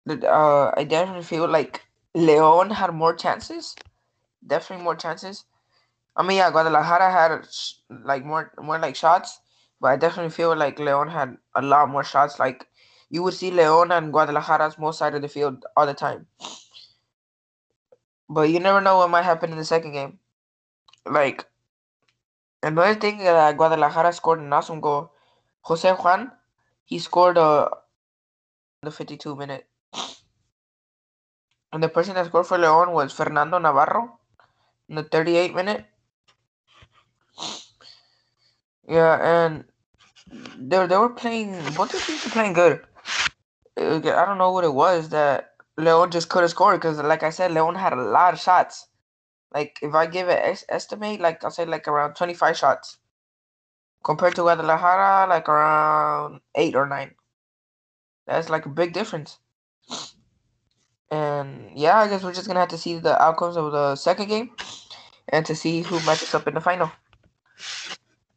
uh, I definitely feel like Leon had more chances. Definitely more chances. I mean, yeah, Guadalajara had like more more like shots, but I definitely feel like Leon had a lot more shots. Like you would see Leon and Guadalajara's most side of the field all the time. But you never know what might happen in the second game. Like another thing that Guadalajara scored an awesome goal. Jose Juan, he scored uh the 52 minute. And the person that scored for Leon was Fernando Navarro in the 38 minute. Yeah, and they they were playing. Both teams were playing good. Uh, I don't know what it was that Leon just could have scored because, like I said, Leon had a lot of shots. Like if I give es- estimate, like I'll say like around twenty five shots, compared to Guadalajara, like around eight or nine. That's like a big difference. And yeah, I guess we're just gonna have to see the outcomes of the second game, and to see who matches up in the final.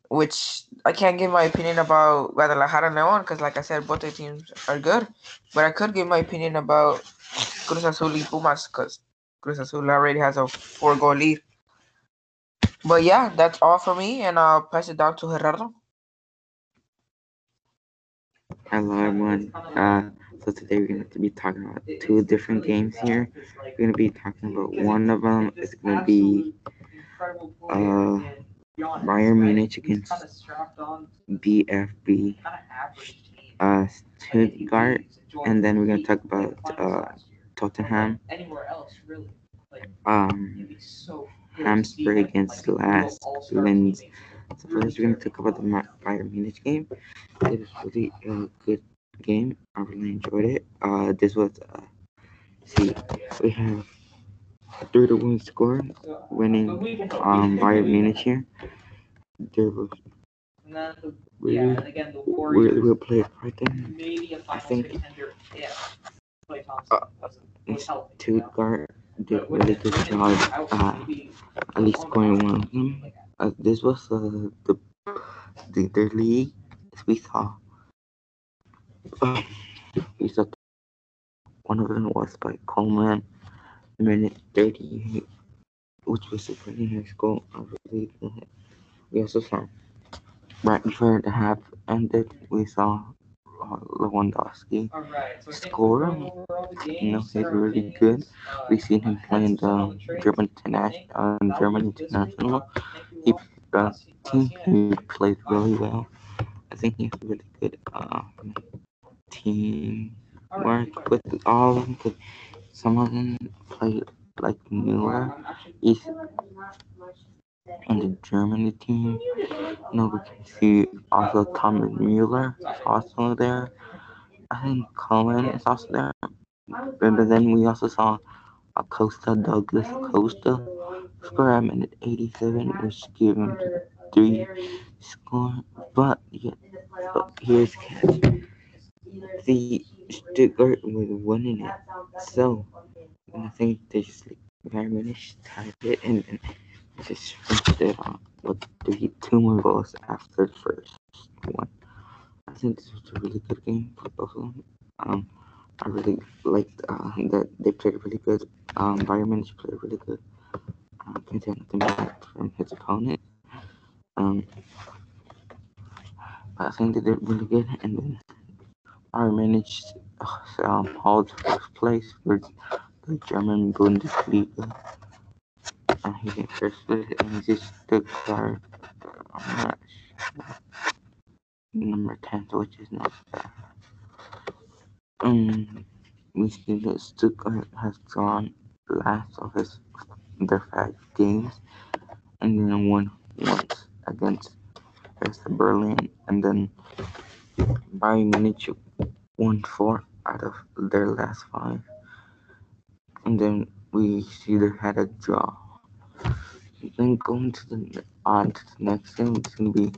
Which I can't give my opinion about Guadalajara and Leon because, like I said, both the teams are good. But I could give my opinion about Cruz Azul y Pumas because Cruz Azul already has a four goal lead. But yeah, that's all for me, and I'll pass it down to Gerardo. Hello, everyone. Uh, So today we're going to be talking about two different games here. We're going to be talking about one of them is going to be uh, Bayern Munich against VfB uh, Stuttgart, and then we're going to talk about uh, Tottenham. Anywhere else, really. Um, Hamsburg against LASK Linz. So first, we're going to talk about the Bayern Munich game. It was really a good game. I really enjoyed it. Uh, this was, uh, see, we have three to one score, winning um Bayern Munich here. There was really, really well played right there. I think uh, Stuttgart did a really good job uh, at least scoring one of them. Uh, this was uh, the, the their league we saw. Uh, we saw one of them was by Coleman, minute 38, which was a pretty nice goal. I really liked we also saw right before the half ended, we saw uh, Lewandowski score. You know, he's really good. We've seen him playing the German international, uh, German international. He uh, team he played really well. I think he's really good. Uh, team work with all of them. 'cause Some of them played like Mueller. He's on the Germany team. You know, we can see also Thomas Mueller is also there. I think Cohen is also there. But then we also saw Acosta Douglas Costa score at minute 87, which gave him the three score. But yeah, but here's catch. The Stuttgart was winning it, so I think they just like Bayern Munich tied it and then just finished it off with three, two more goals after the first one. I think this was a really good game for both of them. Um, I really liked uh, that they played really good. Um, Bayern Munich played really good. Um, can't take nothing back from his opponent. Um, but I think they did really good, and then Bayern Munich uh, um, holds first place for the German Bundesliga. I'm not sure. number 10, which is not bad. Um, that Stuttgart has gone last of his their five games, and then won once against Hertha Berlin, and then Bayern Munich won four out of their last five, and then we see they had a draw. Then going to the on to the next game, it's gonna be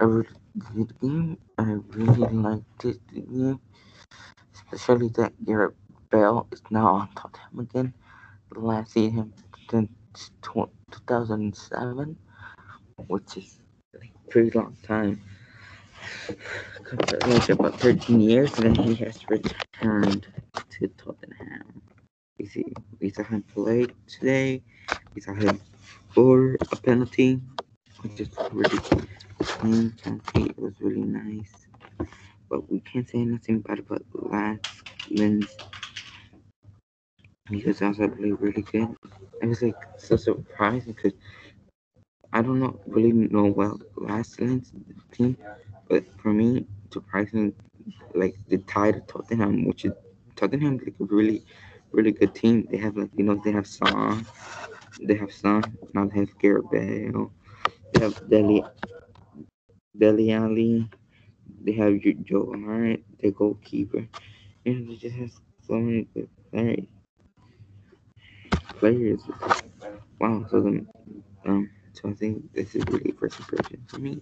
a really good game. I really liked it. Game, especially that Gareth Bale is now on Tottenham again. The last season since 2007, which is like a pretty long time. Like about 13 years, and then he has returned to Tottenham. We see him play today. We saw him score a penalty, which is really clean penalty. It was really nice. But we can't say anything bad about last. He was also played really good. It was like so surprising because I don't know really know well LASK Linz team, but for me, surprising like the tie to Tottenham, which is Tottenham like really really good team. They have like you know they have Son, they have Son, now they have Gareth Bale, they have Dele Dele Alli, they have Joe Hart, the goalkeeper. You know, they just have so many good players. Players. Wow. So then, um, so I think this is really first impression for me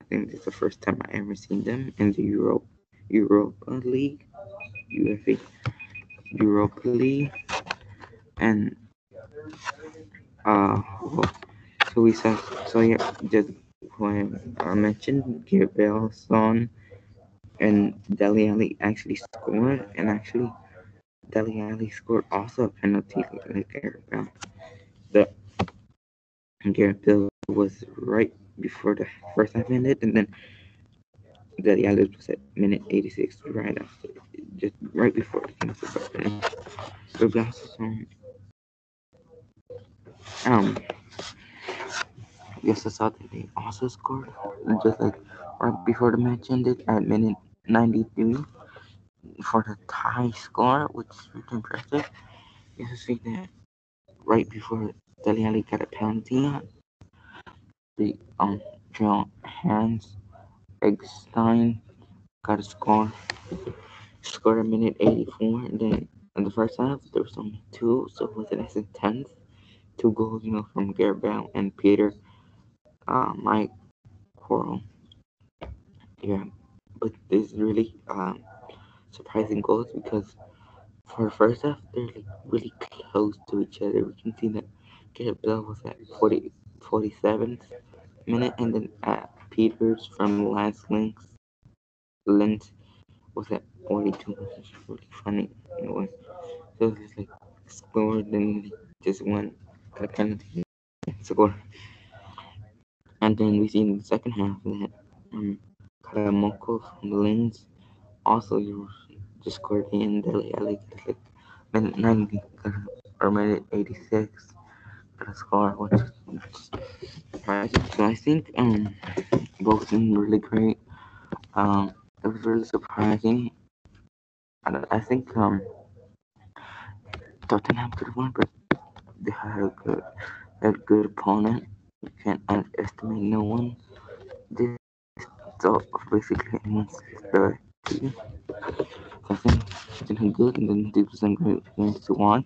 I think it's the first time I ever seen them in the Europe Europa League, UEFA Europa League, and uh, well, so we saw. So yeah, just when I mentioned Bale, Son, and Dele Alli actually scored, and actually Dele Alli scored also a penalty like Bale. The Bale was right before the first half ended, and then Dele Alli's was at minute 86, right after, just right before the about to end. So Blasters um, yes, I saw that they also scored just like right before the match ended at minute 93 for the tie score, which is really impressive. Yes, I see that right before Dele Alli got a penalty on the um Joe Hans Eggestein got a score scored a minute 84 and then in the first half there was only two so it was an essence 10th two goals you know from Gareth Bale and Peter uh Mike Coral yeah but this is really um surprising goals because for the first half they're like really close to each other. We can see that Gareth Bale was at 40 47th minute and then uh, Peters from LASK Linz. Lens was at 42 which is really funny was so it was like scored then just got a penalty score. And then we see in the second half that um Karamoko from Lens also just scored in got like minute 90 or minute 86 surprising so I think um both been really great. Um it was really surprising. I, I think um Tottenham could have won but they had a good a good opponent. You can't underestimate no one. This so basically anyone's I think it's good and then do some great games to watch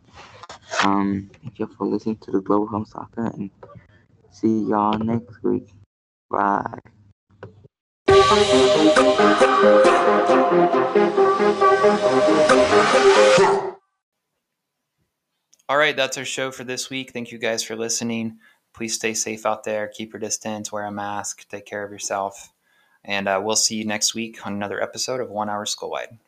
um thank you for listening to the Global Home Soccer and see y'all next week bye All right, that's our show for this week. Thank you guys for listening. Please stay safe out there. Keep your distance. Wear a mask. Take care of yourself. And uh, we'll see you next week on another episode of One Hour School Wide.